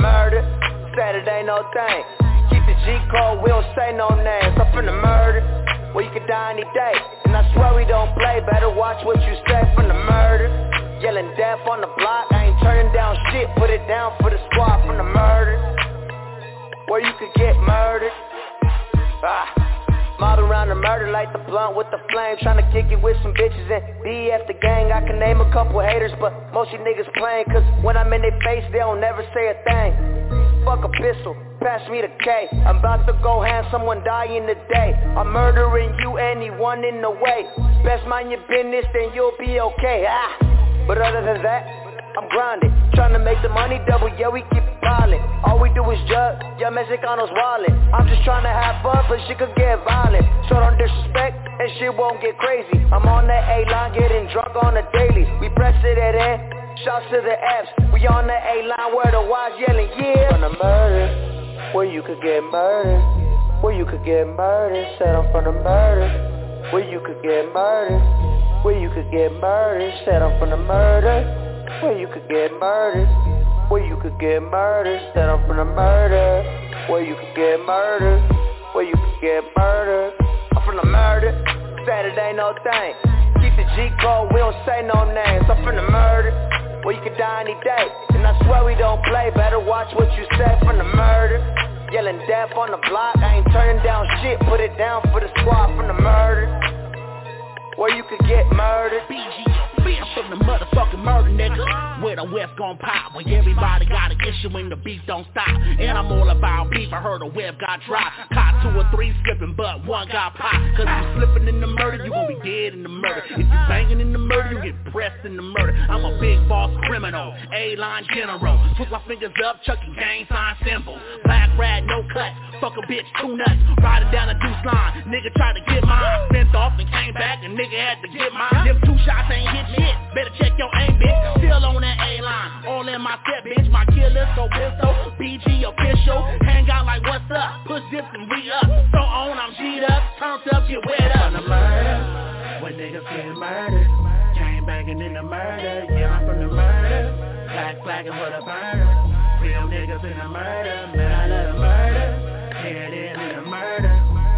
murder, Saturday no thing. Keep the G code, we don't say no names. I'm the murder, where you could die any day. And I swear we don't play, better watch what you say from the murder. Yelling death on the block, I ain't turning down shit, put it down for the squad from the murder. Where you could get murdered. Ah. Mob around the murder like the blunt with the flame. Tryna kick it with some bitches and DF the gang. I can name a couple haters but most you niggas playing Cause when I'm in their face they don't never say a thing. Fuck a pistol, pass me the K. I'm about to go hand someone dying today I'm murdering you anyone in the way Best mind your business then you'll be okay. Ah. But other than that I'm grinding, tryna make the money double, yeah we keep piling All we do is jug, yeah Mexicanos wallet I'm just tryna have fun, but shit could get violent. So don't disrespect, and shit won't get crazy. I'm on that A-line, getting drunk on the daily. We press it at in, shouts to the F's We on the A-line where the Y's yelling, yeah. From the murder, where you could get murdered. Where you could get murdered, said I'm from the murder. Where you could get murdered Where you could get murdered, said I'm from the murder where you could get murdered, where you could get murdered, said I'm the murder, where you could get murdered, where you could get murdered, I'm the murder, Saturday no thing, keep the G code, we don't say no names, I'm the murder, where you could die any day, and I swear we don't play, better watch what you say. From the murder, yelling death on the block, I ain't turning down shit, put it down for the squad. From the murder, where you could get murdered, from the motherfucking murder nigga. Where the West gon' pop When everybody got an issue when the beef don't stop. And I'm all about beef I heard a web got dropped Caught two or three slipping but one got popped. Cause if you slipping in the murder You gon' be dead in the murder. If you banging in the murder You get pressed in the murder. I'm a big boss criminal A-line general. Put my fingers up Chucking gang sign symbols Black rat no cut Fuck a bitch two nuts Riding down a deuce line Nigga tried to get mine Sent off and came back And nigga had to get mine Them two shots ain't hit shit Better check your aim, bitch. Still on that A-line. All in my step, bitch. My killer, so pistol. BG official. Hang out like what's up. Push this and we up. So on, I'm G'd up. Turned up, get wet up. The murder, when niggas get murdered. Chain banging in the murder. Yeah, I'm from the murder. Black flagging for the burner. Real niggas in the murder. Man, I love the murder. In in the murder.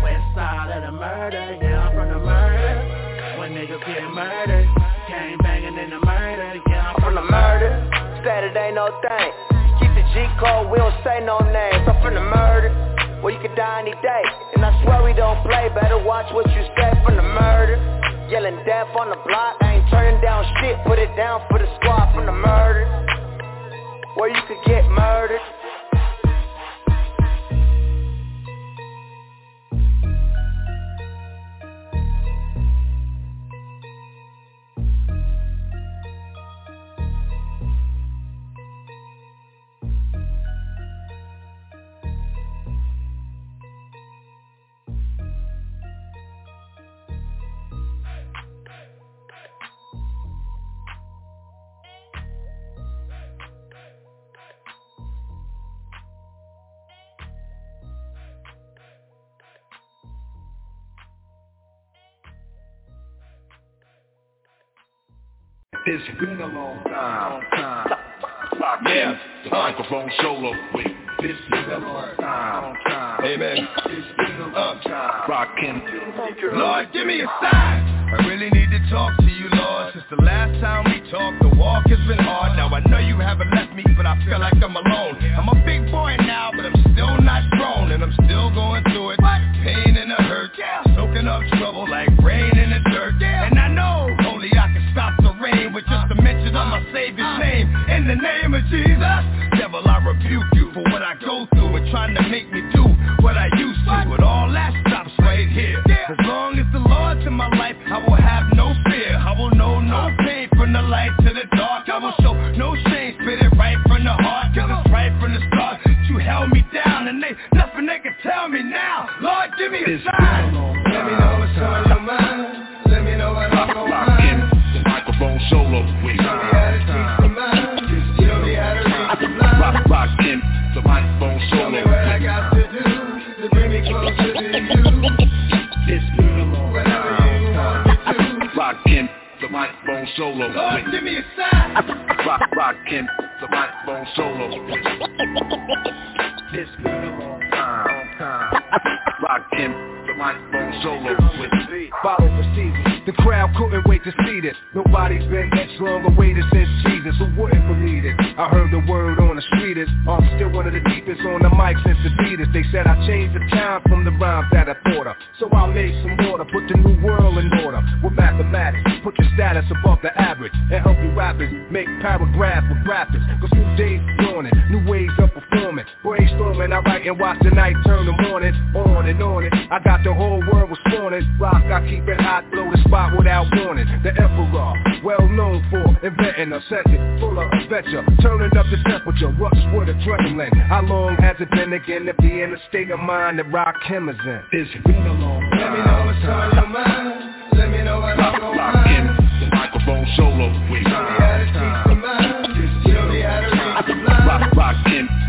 West of the murder. Yeah, I'm from the murder. When niggas get murdered. Chain banging in the murder. Yeah, I'm from the murder, Saturday no thing. Keep the G code, we don't say no names. I'm from the murder, where you could die any day. And I swear we don't play, better watch what you say from the murder. Yelling death on the block, I ain't turning down shit, put it down for the squad from the murder. Where you could get murdered. It's been a long time. time. Yeah, the microphone solo with this is a long time. Amen. It's been a long time. Rockin'. Lord, give me a sign. I really need to talk to you, Lord. Since the last time we talked, the walk has been hard. Now I know you haven't left me, but I feel like I'm alone. I'm a big boy now, but I'm still not grown, and I'm still going through it. Pain and the hurt, soaking up for what I go through And trying to make me solo. Lord, give me a sign. Rock, rock in the microphone solo. This Rock in the microphone solo. With Follow procedures. The crowd couldn't wait to see this. Nobody's been this long awaited since Jesus. Who wouldn't believe it? I heard the word on the street is I'm on the mic since the Beatles. They said I changed the time from the rhymes that I thought of. So I made some order, put the new world in order. With mathematics, put your status above the average. And help you rappers make paragraphs with rappers. Cause new days are dawning, new ways of performing. Brainstorming, I write and watch the night turn the morning. On and on it. I got the whole world responding. Rock, I keep it hot, blow the spot without warning. The emperor, well known for inventing a sentence full of adventure, turning up the temperature, rush with adrenaline. How long has it been again to be in a state of mind that Rakim is in? It's been a long Let me know what's on your mind Let me know what I'm going Lock in the microphone solo with Rock, rock in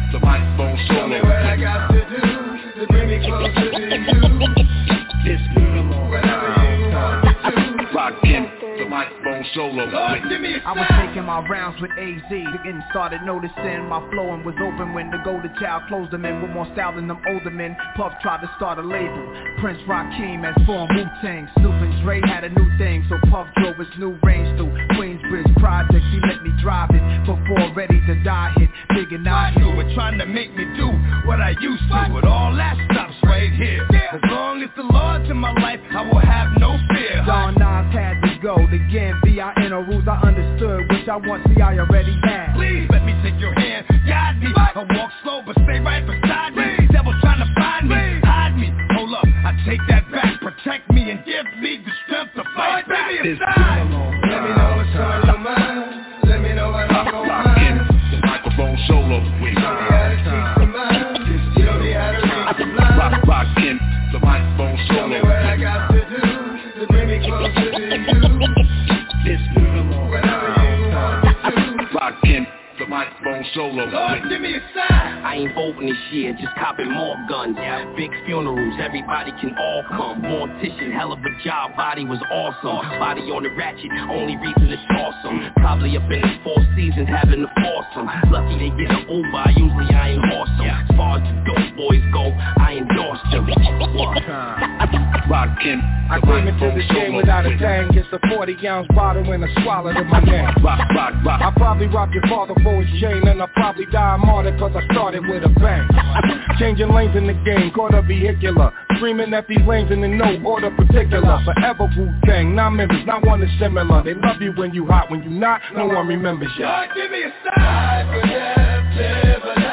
microphone solo Lord, give me a I was taking my rounds with AZ and started noticing my flowing was open when the golden child closed them in with more style than them older men. Puff tried to start a label. Prince Rakeem has formed Wu-Tang. Snoop and Dre had a new thing, so Puff drove his new range through Queensbridge Projects. He let me drive it before Ready to Die hit. Big and I You were trying to make me do what I used to But all that stops right here As long as the Lord's in my life I will have no fear Don Nas had to go. The game V.I.N.O. rules I understood, which I want, see I already had. Please let me take your hand, guide me I walk slow but stay right beside This year, just copping more guns. Big funerals, everybody can all come. Mortician, hell of a job, body was awesome. Body on the ratchet, only reason it's awesome. Probably up in his four seasons, having force 'em. Lucky they get an Uber, usually I ain't 'em. As far as the dope boys go, I endorse them. What? Rock in I came into the game without a thing, just a 40 ounce bottle and a swallow to my name. Rock, rock, rock I probably robbed your father for his chain and I probably die martyr cause I started with a bang. Changing lanes in the game, caught a vehicular. Screaming at these lanes in the no order particular. Forever Wu-Tang, not members, not one is similar. They love you when you hot, when you not, no one remembers you. Lord, give me a sign I would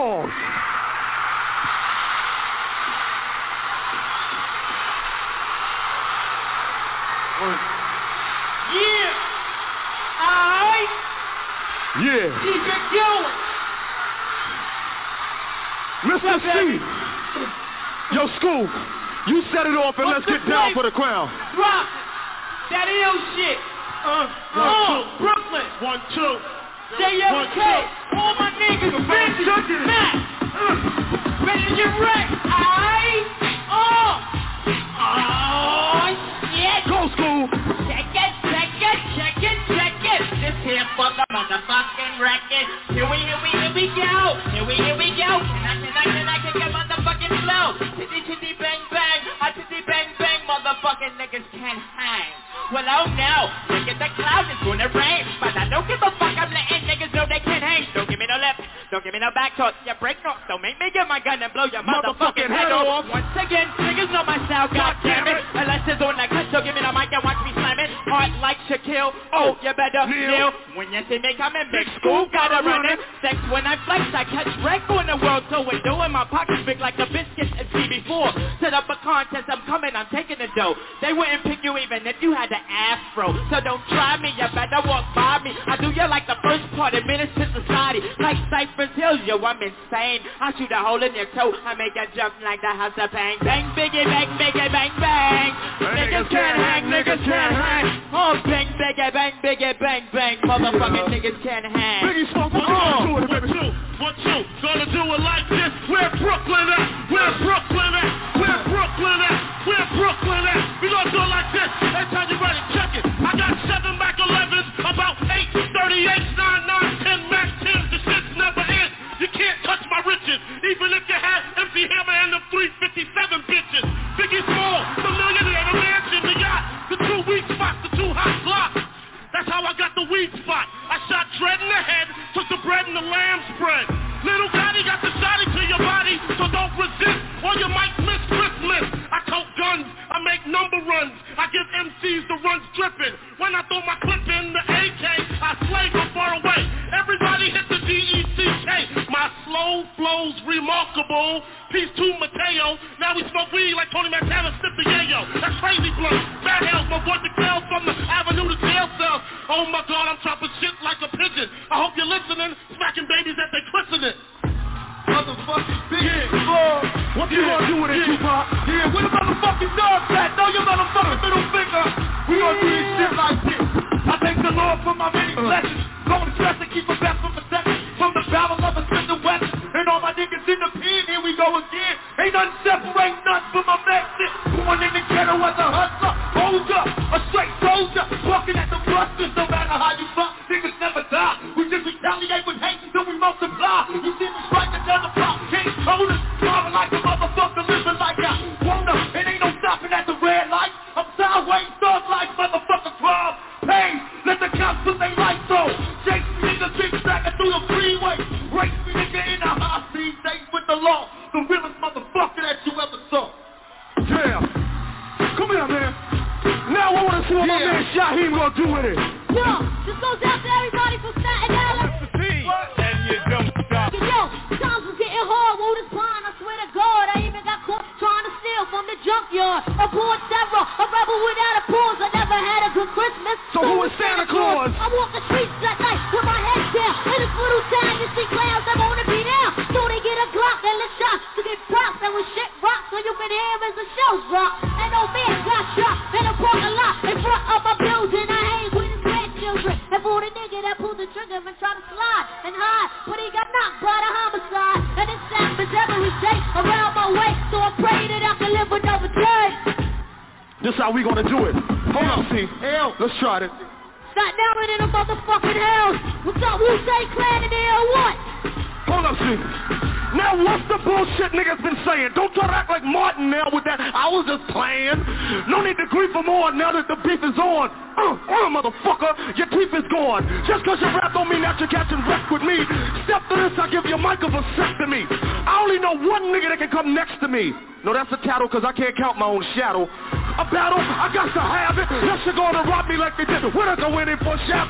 Smalls? Yeah. Alright. Yeah. Keep it going. Mr. Cee. Yo, school. You set it off and What's let's get the down for the crown. Drop that ill shit. Uh, uh, Brooklyn. One, two. JFK, all my niggas, bitches, Mac. Ready to get wrecked, aight? Oh, oh, yeah. Go school. Check it, check it, check it, check it. This here for the motherfucking record. Here we, here we, here we go. Here we, here we go. Can I, can I, can I, can I get motherfucking flow? Titty, titty, bang, bang. I titty, bang, bang. Motherfucking niggas can't hang. Well, oh no, look at the clouds, it's gonna rain. But I don't give a fuck, I'm letting niggas know they can't hang. Don't give me no left, don't give me no back talk. You break no, don't make me get my gun and blow your motherfucking, head off. Once again, niggas know my style, god, damn it. Unless it's on the cut, so give me the mic and watch me slam it. Heart like Shaquille, oh, you better kneel. When you see me coming, big school gotta run it. Sex when I flex, I catch wreck on the world, so we're doing my pockets big like a biscuit and see before. Set up a contest, I'm coming, I'm taking the dough. They wouldn't pick you even if you had the afro. So don't try me, you better walk by me. I do you like the first part of Menace II Society. Like Cypress Hills, yo, I'm insane. I shoot a hole in your toe. I make you jump like the House of Pain. Bang, biggie, bang, biggie, bang, bang. Niggas can't hang, niggas can't hang. Oh, bang, biggie, bang, biggie, bang, bang. Motherfucking niggas can't hang. Biggie, smoke, two, one, two. Gonna do it like this.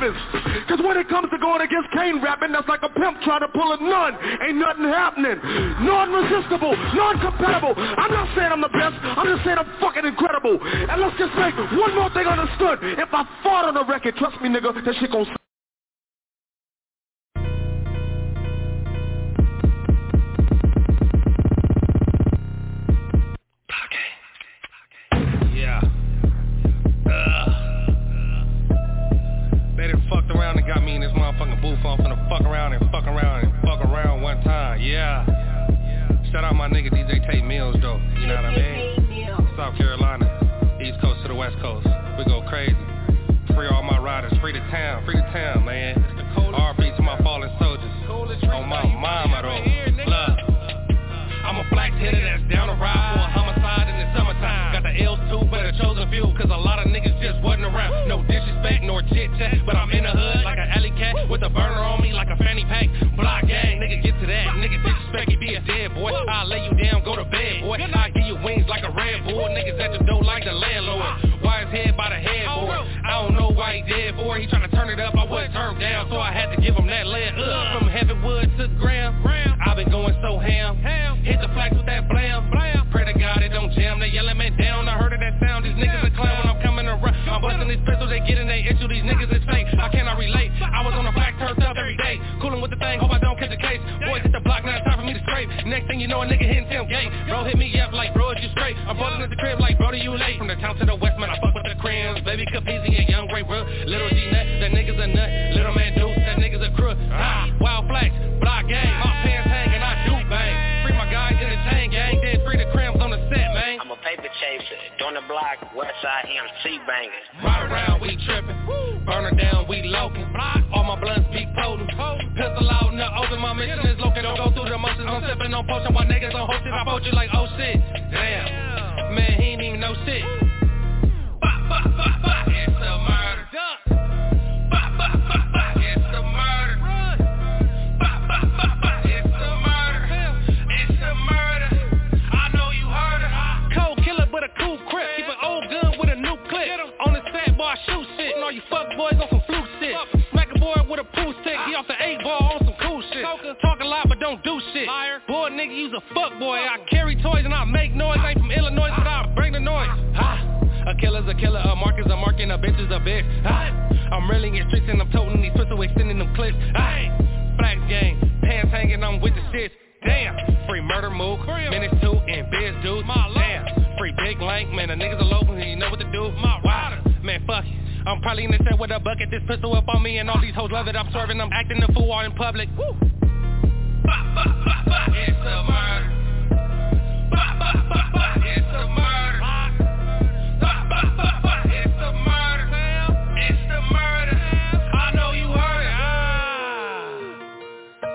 happens. Because when it comes to going against Kane rapping, that's like a pimp trying to pull a nun. Ain't nothing happening. Non-resistible, non-compatible. I'm not saying I'm the best. I'm just saying I'm fucking incredible. And let's just make one more thing understood. If I fought on a record, trust me, nigga, that shit gon'.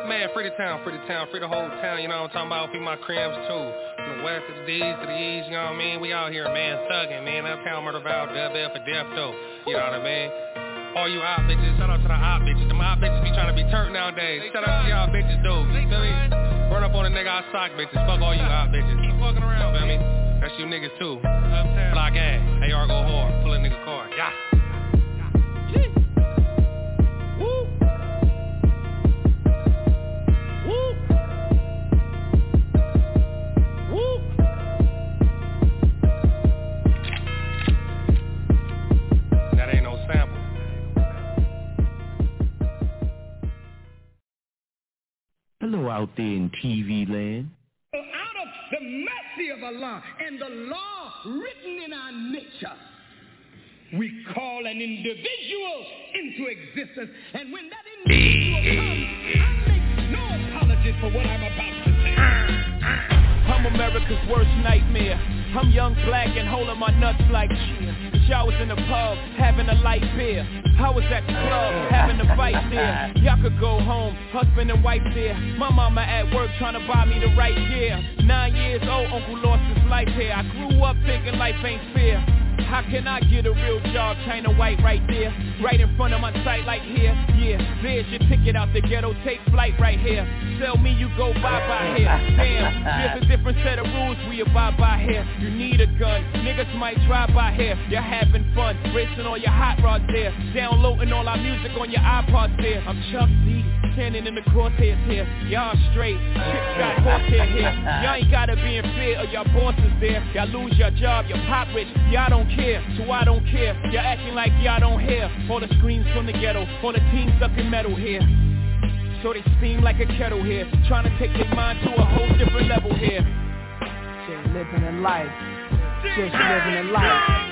Man, free the town, free the town, free the whole town, you know what I'm talking about? Free my crims too. From the west to the D's to the E's, you know what I mean? We out here, man, thugging, man. Uptown Murder Val, Dub for death though. You know what I mean? All you op bitches, shout out to the op bitches. Them op bitches be trying to be turned nowadays. Shout out to y'all bitches, dude. You feel me? Run up on a nigga, I sock bitches. Fuck all you op bitches. Keep fucking around, feel me? That's you niggas too. Block gang, AR go hard. Pull a nigga car. Yeah. Out there in TV land. out of the mercy of Allah and the law written in our nature, we call an individual into existence. And when that individual comes, I make no apology for what I'm about to say. I'm America's worst nightmare. I'm young, black, and holding my nuts like. But y'all was in the pub, having a light beer. I was at the club, having a fight there. Y'all could go home, husband and wife there. My mama at work trying to buy me the right gear. Nine years old, uncle lost his life here. I grew up thinking life ain't fair. How can I get a real job? China white right there, right in front of my sight like here. Yeah, there's your ticket out the ghetto, take flight right here. Sell me, you go bye-bye here. Damn, there's a different set of rules we abide by here. You need a gun, niggas might drive by here. You're having fun, racing all your hot rods there. Downloading all our music on your iPods there. I'm Chuck D, standing in the crosshairs here. Y'all straight, chicks got horsehair here. Y'all ain't gotta be in fear of your bosses there. Y'all lose your job, your pop rich, y'all don't care, so I don't care. Y'all acting like y'all don't hear. All the screams from the ghetto, all the teams sucking metal here. So they steam like a kettle here, trying to take their mind to a whole different level here. Just living in life, just living in life.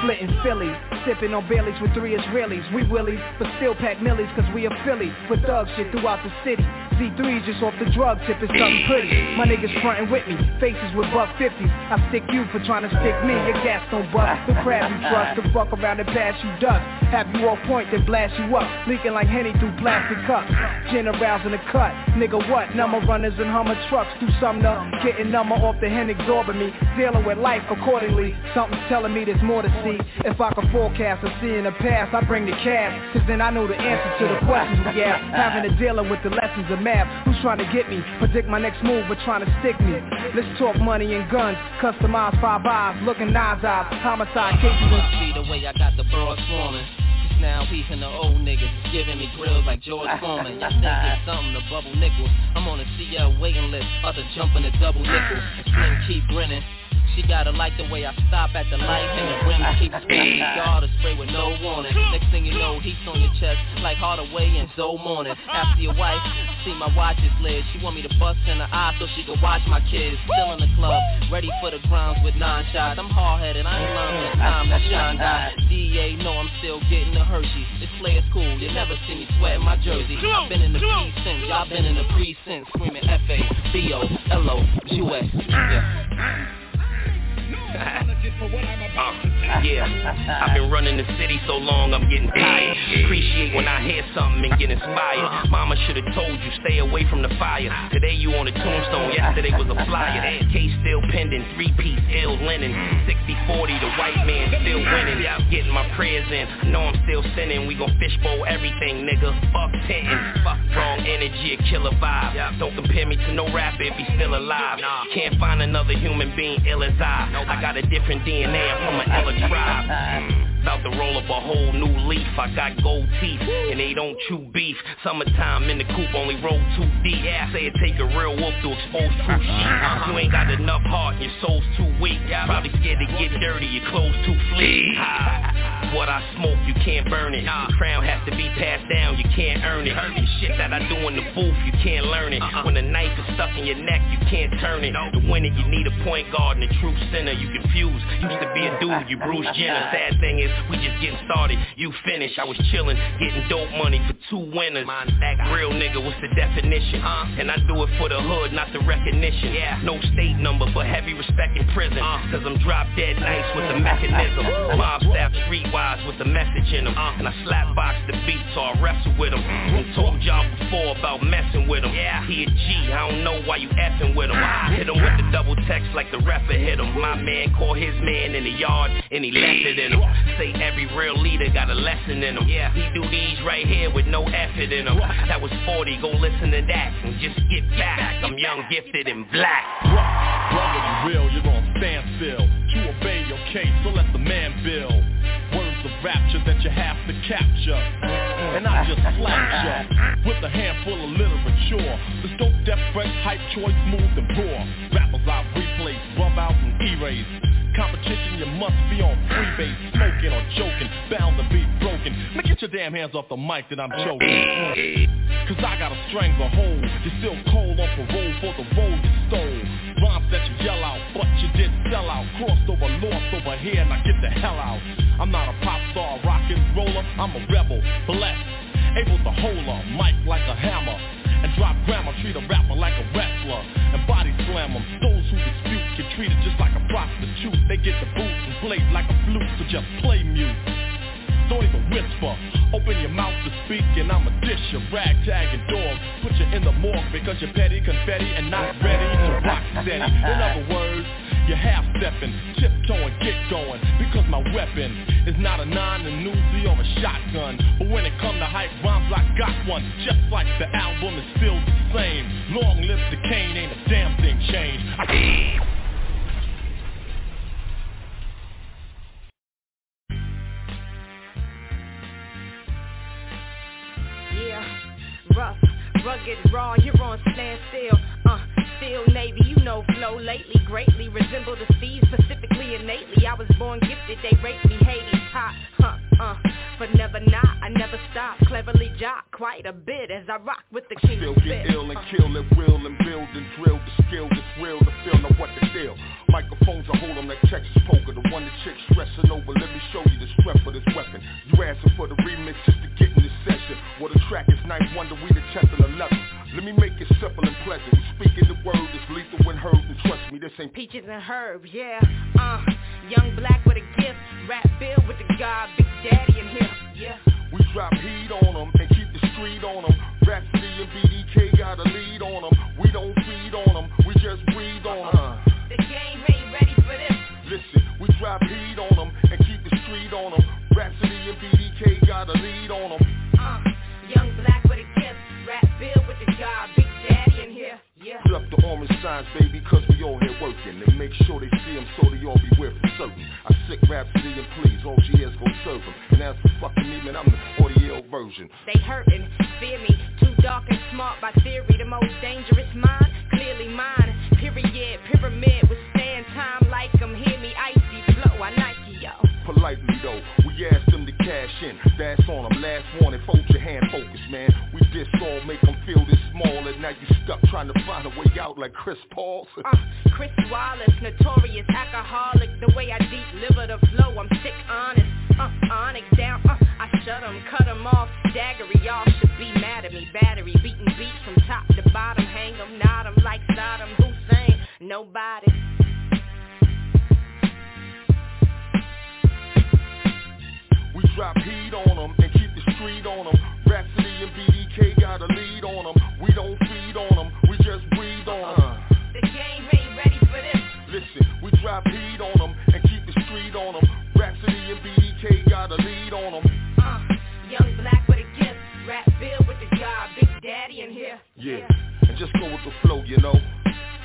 Splitting Philly, sipping on Baileys with three Israelis. We willies, but still pack millies cause we a Philly. With thug shit throughout the city. C3 just off the drug tip is something pretty. My niggas frontin' with me, faces with buck 50s. I stick you for trying to stick me, your gas don't bust. The crab you trust, the fuck around and pass you dust. Have you off point, then blast you up. Leaking like Henny through plastic cups. Generals in the cut, nigga what? Number runners and Hummer trucks do something to getting number off the hen absorbing me. dealing with life accordingly. Something's telling me there's more to see. If I can forecast or see in the past, I bring the cash. Cause then I know the answer to the questions we ask. Having to dealing with the lessons of math. Who's trying to get me? Predict my next move, but trying to stick me. Let's talk money and guns. Customized five eyes, looking nines eyes. Homicide cases and See the way I got the broad swarming. Now peeping the old niggas giving me grills like George Foreman. Y'all think it's something to bubble nickels. I'm on a CL waiting list, about to jump in a double nickel. And Slim keep grinning. She gotta like the way I stop at the light and the rims keep spinning. Y'all to spray with no warning. Next thing you know, he's on your chest like Hardaway and Zo Mourning. After your wife, see my watch is lit. She want me to bust in the eye so she can watch my kids. Still in the club, ready for the grounds with nine shots. I'm hard headed, I ain't learned the time that shine die. DA know I'm still getting the Hershey. This player's cool, you never see me sweating my jersey. I've been in the precincts, y'all been in the precincts, screaming F A B O L O U S. Yeah. Uh, yeah, I've been running the city so long I'm getting tired. Appreciate when I hear something and get inspired. Mama should've told you stay away from the fire. Today you on a tombstone, yesterday was a flyer. Case still pending, three piece ill linen. 60-40, the white man still winning. Getting my prayers in, know I'm still sinning. We gon' fishbowl everything, nigga. Fuck tenting, fuck wrong energy, a killer vibe. Don't compare me to no rapper if he's still alive. Can't find another human being ill as I. I got a different DNA, I'm from an About to roll up a whole new leaf. I got gold teeth, and they don't chew beef. Summertime in the coop, only roll too deep. Yeah, say it take a real wolf to expose true sheep. Uh-huh. You ain't got enough heart, and your soul's too weak. Probably scared to get dirty, your clothes too fleek. What I smoke, you can't burn it. The crown has to be passed down, you can't earn it. The shit that I do in the booth, you can't learn it. Uh-uh. When the knife is stuck in your neck, you can't turn it. To win it, you need a point guard and a true center. You confused. Used to be a dude, you Bruce Jenner. Sad thing is, we just getting started. You finished. I was chilling, getting dope money for two winners. Real nigga, what's the definition? Huh? And I do it for the hood, not the recognition. Yeah. No state number, but heavy respect in prison. Cause I'm drop dead nice with the mechanism. Mob staff streetwise with the message in them. And I slap box the beat so I wrestle with them. And told y'all before about messing with him. Yeah. He a G, I don't know why you effing with him. Hit him with the double text like the rapper hit him. My man caught his man in the yard and he left it in him. Say every real leader got a lesson in him. Yeah, he do these right here with no effort in him. That was 40, go listen to that and just get back. I'm young, gifted, and black. Brother, you real, you're on standstill To obey your case, so let the man build Of rapture that you have to capture. And I just slapped ya With a handful of literature. This dope, death fresh, hype, choice, smooth and raw Rappers I replace, rub out and erase. Competition, you must be on freebase. Smoking or joking, bound to be broken. Now get your damn hands off the mic that I'm choking. Cause I got a stranglehold You're still cold on parole for the role you stole Rhymes that you yell out, but you did sell out. Crossed over, lost over here, now get the hell out. I'm not a pop star, rock and roller I'm a rebel, blessed. Able to hold a mic like a hammer And drop grammar, treat a rapper like a wrestler And body slam them Those who dispute get treated just like a prostitute. They get the boot and played like a flute So just play mute don't even whisper. Open your mouth to speak and I'ma dish your ragtag and dog. Put you in the morgue because you're petty, confetti and not ready to rock steady. In other words, you're half-stepping, tiptoeing, get going Because my weapon is not a nine, a Uzi or a shotgun. But when it come to hype rhymes, I got one. Just like the album is still the same. Long live the cane, ain't a damn thing changed. Yeah, rugged, raw, you're on standstill. Uh, still Navy, you know flow lately, greatly resemble the Steve, specifically innately. I was born gifted, they rate me Hades, hot, huh, uh, but never not, I never stop, cleverly jock quite a bit as I rock with the king Still get ill and kill at will and build and drill the skill that's real to feel know what to feel. Microphones I hold on that Texas poker, the one the chick stressing over. Let me show you the strength of this weapon. You asking for the remix just to get in the session. Well the track is nice, wonder we the 10th and 11th. Let me make it simple and pleasant. We speaking the word that's lethal when heard, and trust me, this ain't Peaches and herbs, yeah, uh, young black with a gift, rap bill with the god, Big Daddy in here, yeah. We drop heat on them and keep the street on them. Rapsody and BDK got a lead on them. We don't feed on them, we just breathe on them. The game ain't ready for this. Listen, we drop heat on them and keep the street on them. Rapsody and BDK got a lead on them. Uh, young black with a gift, rap bill with the job, big daddy in here. Yeah. Put up the orange signs, baby, cause we all here working. And make sure they see them so they all beware for certain. I sick Rapsody and please, all she has gon' serve them. And as for fucking me, man, I'm the 40 year old version. They hurting, fear me, too dark and smart by theory. The most dangerous mind, clearly mine. Period, pyramid, withstand time like 'em. Hear me, icy flow, I Nike, yo. Politely though, we ask them to cash in. That's on them. Last warning, fold your hand, focus, man. We diss all, make them feel this small, and now you stuck trying to find a way out like Chris Paul. Uh, Chris Wallace, notorious alcoholic. The way I deep liver the flow, I'm sick honest. Uh, onyx down, uh, I shut 'em, cut 'em off. Daggery, y'all should be mad at me. Battery, beating beats from top to bottom. Hang 'em, nod 'em like Saddam. Hussein, nobody. We drop heat on them and keep the street on them. Rapsody and BDK got a lead on them. We don't feed on them, we just breathe on them. The game ain't ready for this. Listen, we drop heat on them and keep the street on them. Rapsody and BDK got a lead on them. Uh, young black with a gift, rap bill with the job, big daddy in here. Yeah, and just go with the flow, you know.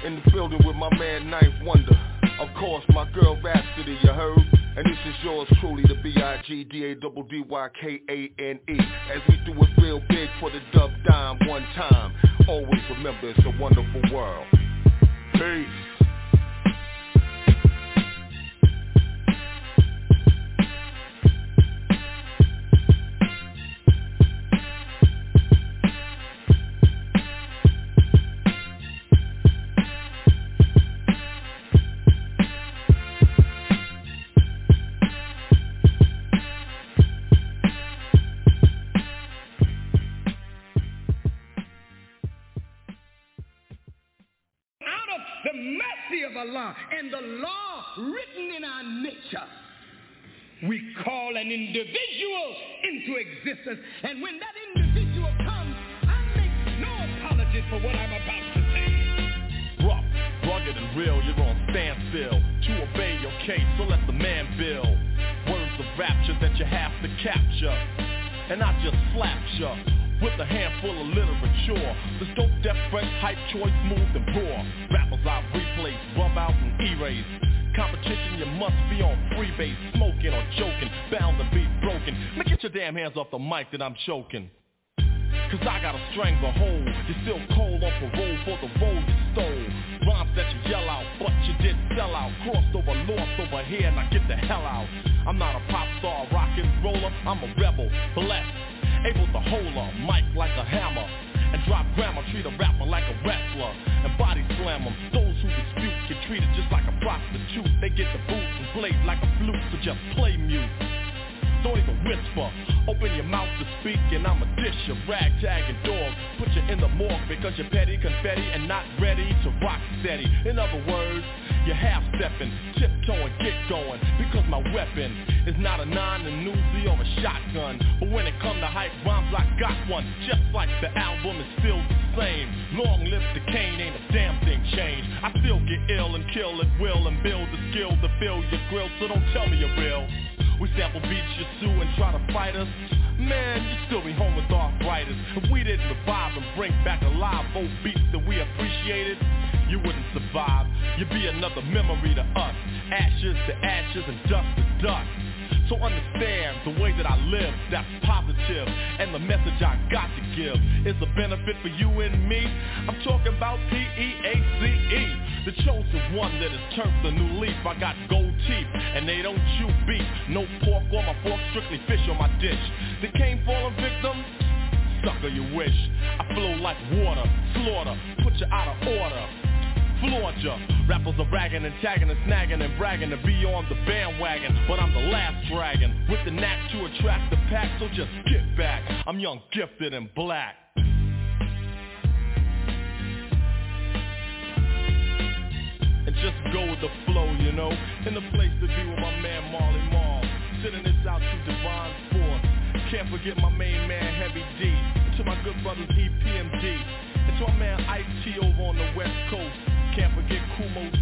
In the building with my man Ninth Wonder. Of course, my girl Rapsody, you heard? And this is yours truly, the B-I-G-D-A-D-D-Y-K-A-N-E. As we do it real big for the dub dime one time. Always remember it's a wonderful world. Peace. Mercy and the law written in our nature. We call an individual into existence, and when that individual comes, I make no apology for what I'm about to say. Rough, rugged and real, you're on standstill. To obey your case, so let the man build. Words of rapture that you have to capture. And I just slapped ya with a handful of literature. The dope, deaf, fresh, hype, choice, smooth and raw Rappers I replace, rub out and erase Competition, you must be on freebase. Smoking or joking, bound to be broken. Man, get your damn hands off the mic that I'm choking. Cause I got a stranglehold You're still cold on parole for the role you stole. Rhymes that you yell out, but you did sell out. Crossed over, lost over here, now get the hell out. I'm not a pop star, rock and roller I'm a rebel, blessed Able to hold a mic like a hammer And drop grammar, treat a rapper like a wrestler And body slam 'em. Those who dispute get treated just like a prostitute They get the boots and played like a flute So just play mute don't even whisper. Open your mouth to speak and I'ma dish you ragtag and dog. Put you in the morgue because you're petty, confetti, and not ready to rock steady. In other words, you're half stepping, tiptoeing, get going. Because my weapon is not a nine, a Uzi, or a shotgun. But when it come to hype rhymes, I got one. Just like the album is still the same. Long live the cane, ain't a damn thing changed. I still get ill and kill at will and build the skill to fill your grill. So don't tell me you're real. We sample beats you sue and try to fight us. Man, You'd still be home with arthritis. If we didn't revive and bring back alive old beats that we appreciated, you wouldn't survive. You'd be another memory to us. Ashes to ashes and dust to dust. So understand the way that I live, that's positive. And the message I got to give is a benefit for you and me. I'm talking about P-E-A-C-E The chosen one that has turned the new leaf. I got gold teeth and they don't chew beef. No pork on my fork, strictly fish on my dish. They came falling victim? Sucker you wish. I flow like water, slaughter, put you out of order flaunt ya. Rappers are ragging and tagging and snagging and bragging to be on the bandwagon. But I'm the last dragon with the knack to attract the pack, so just get back. I'm young, gifted, and black. And just go with the flow, you know. In the place to be with my man Marley Marl. Sending this out to Divine Force. Can't forget my main man Heavy D. To my good brothers EPMD. And to my man Ice T over on the West Coast. Can't forget Kumo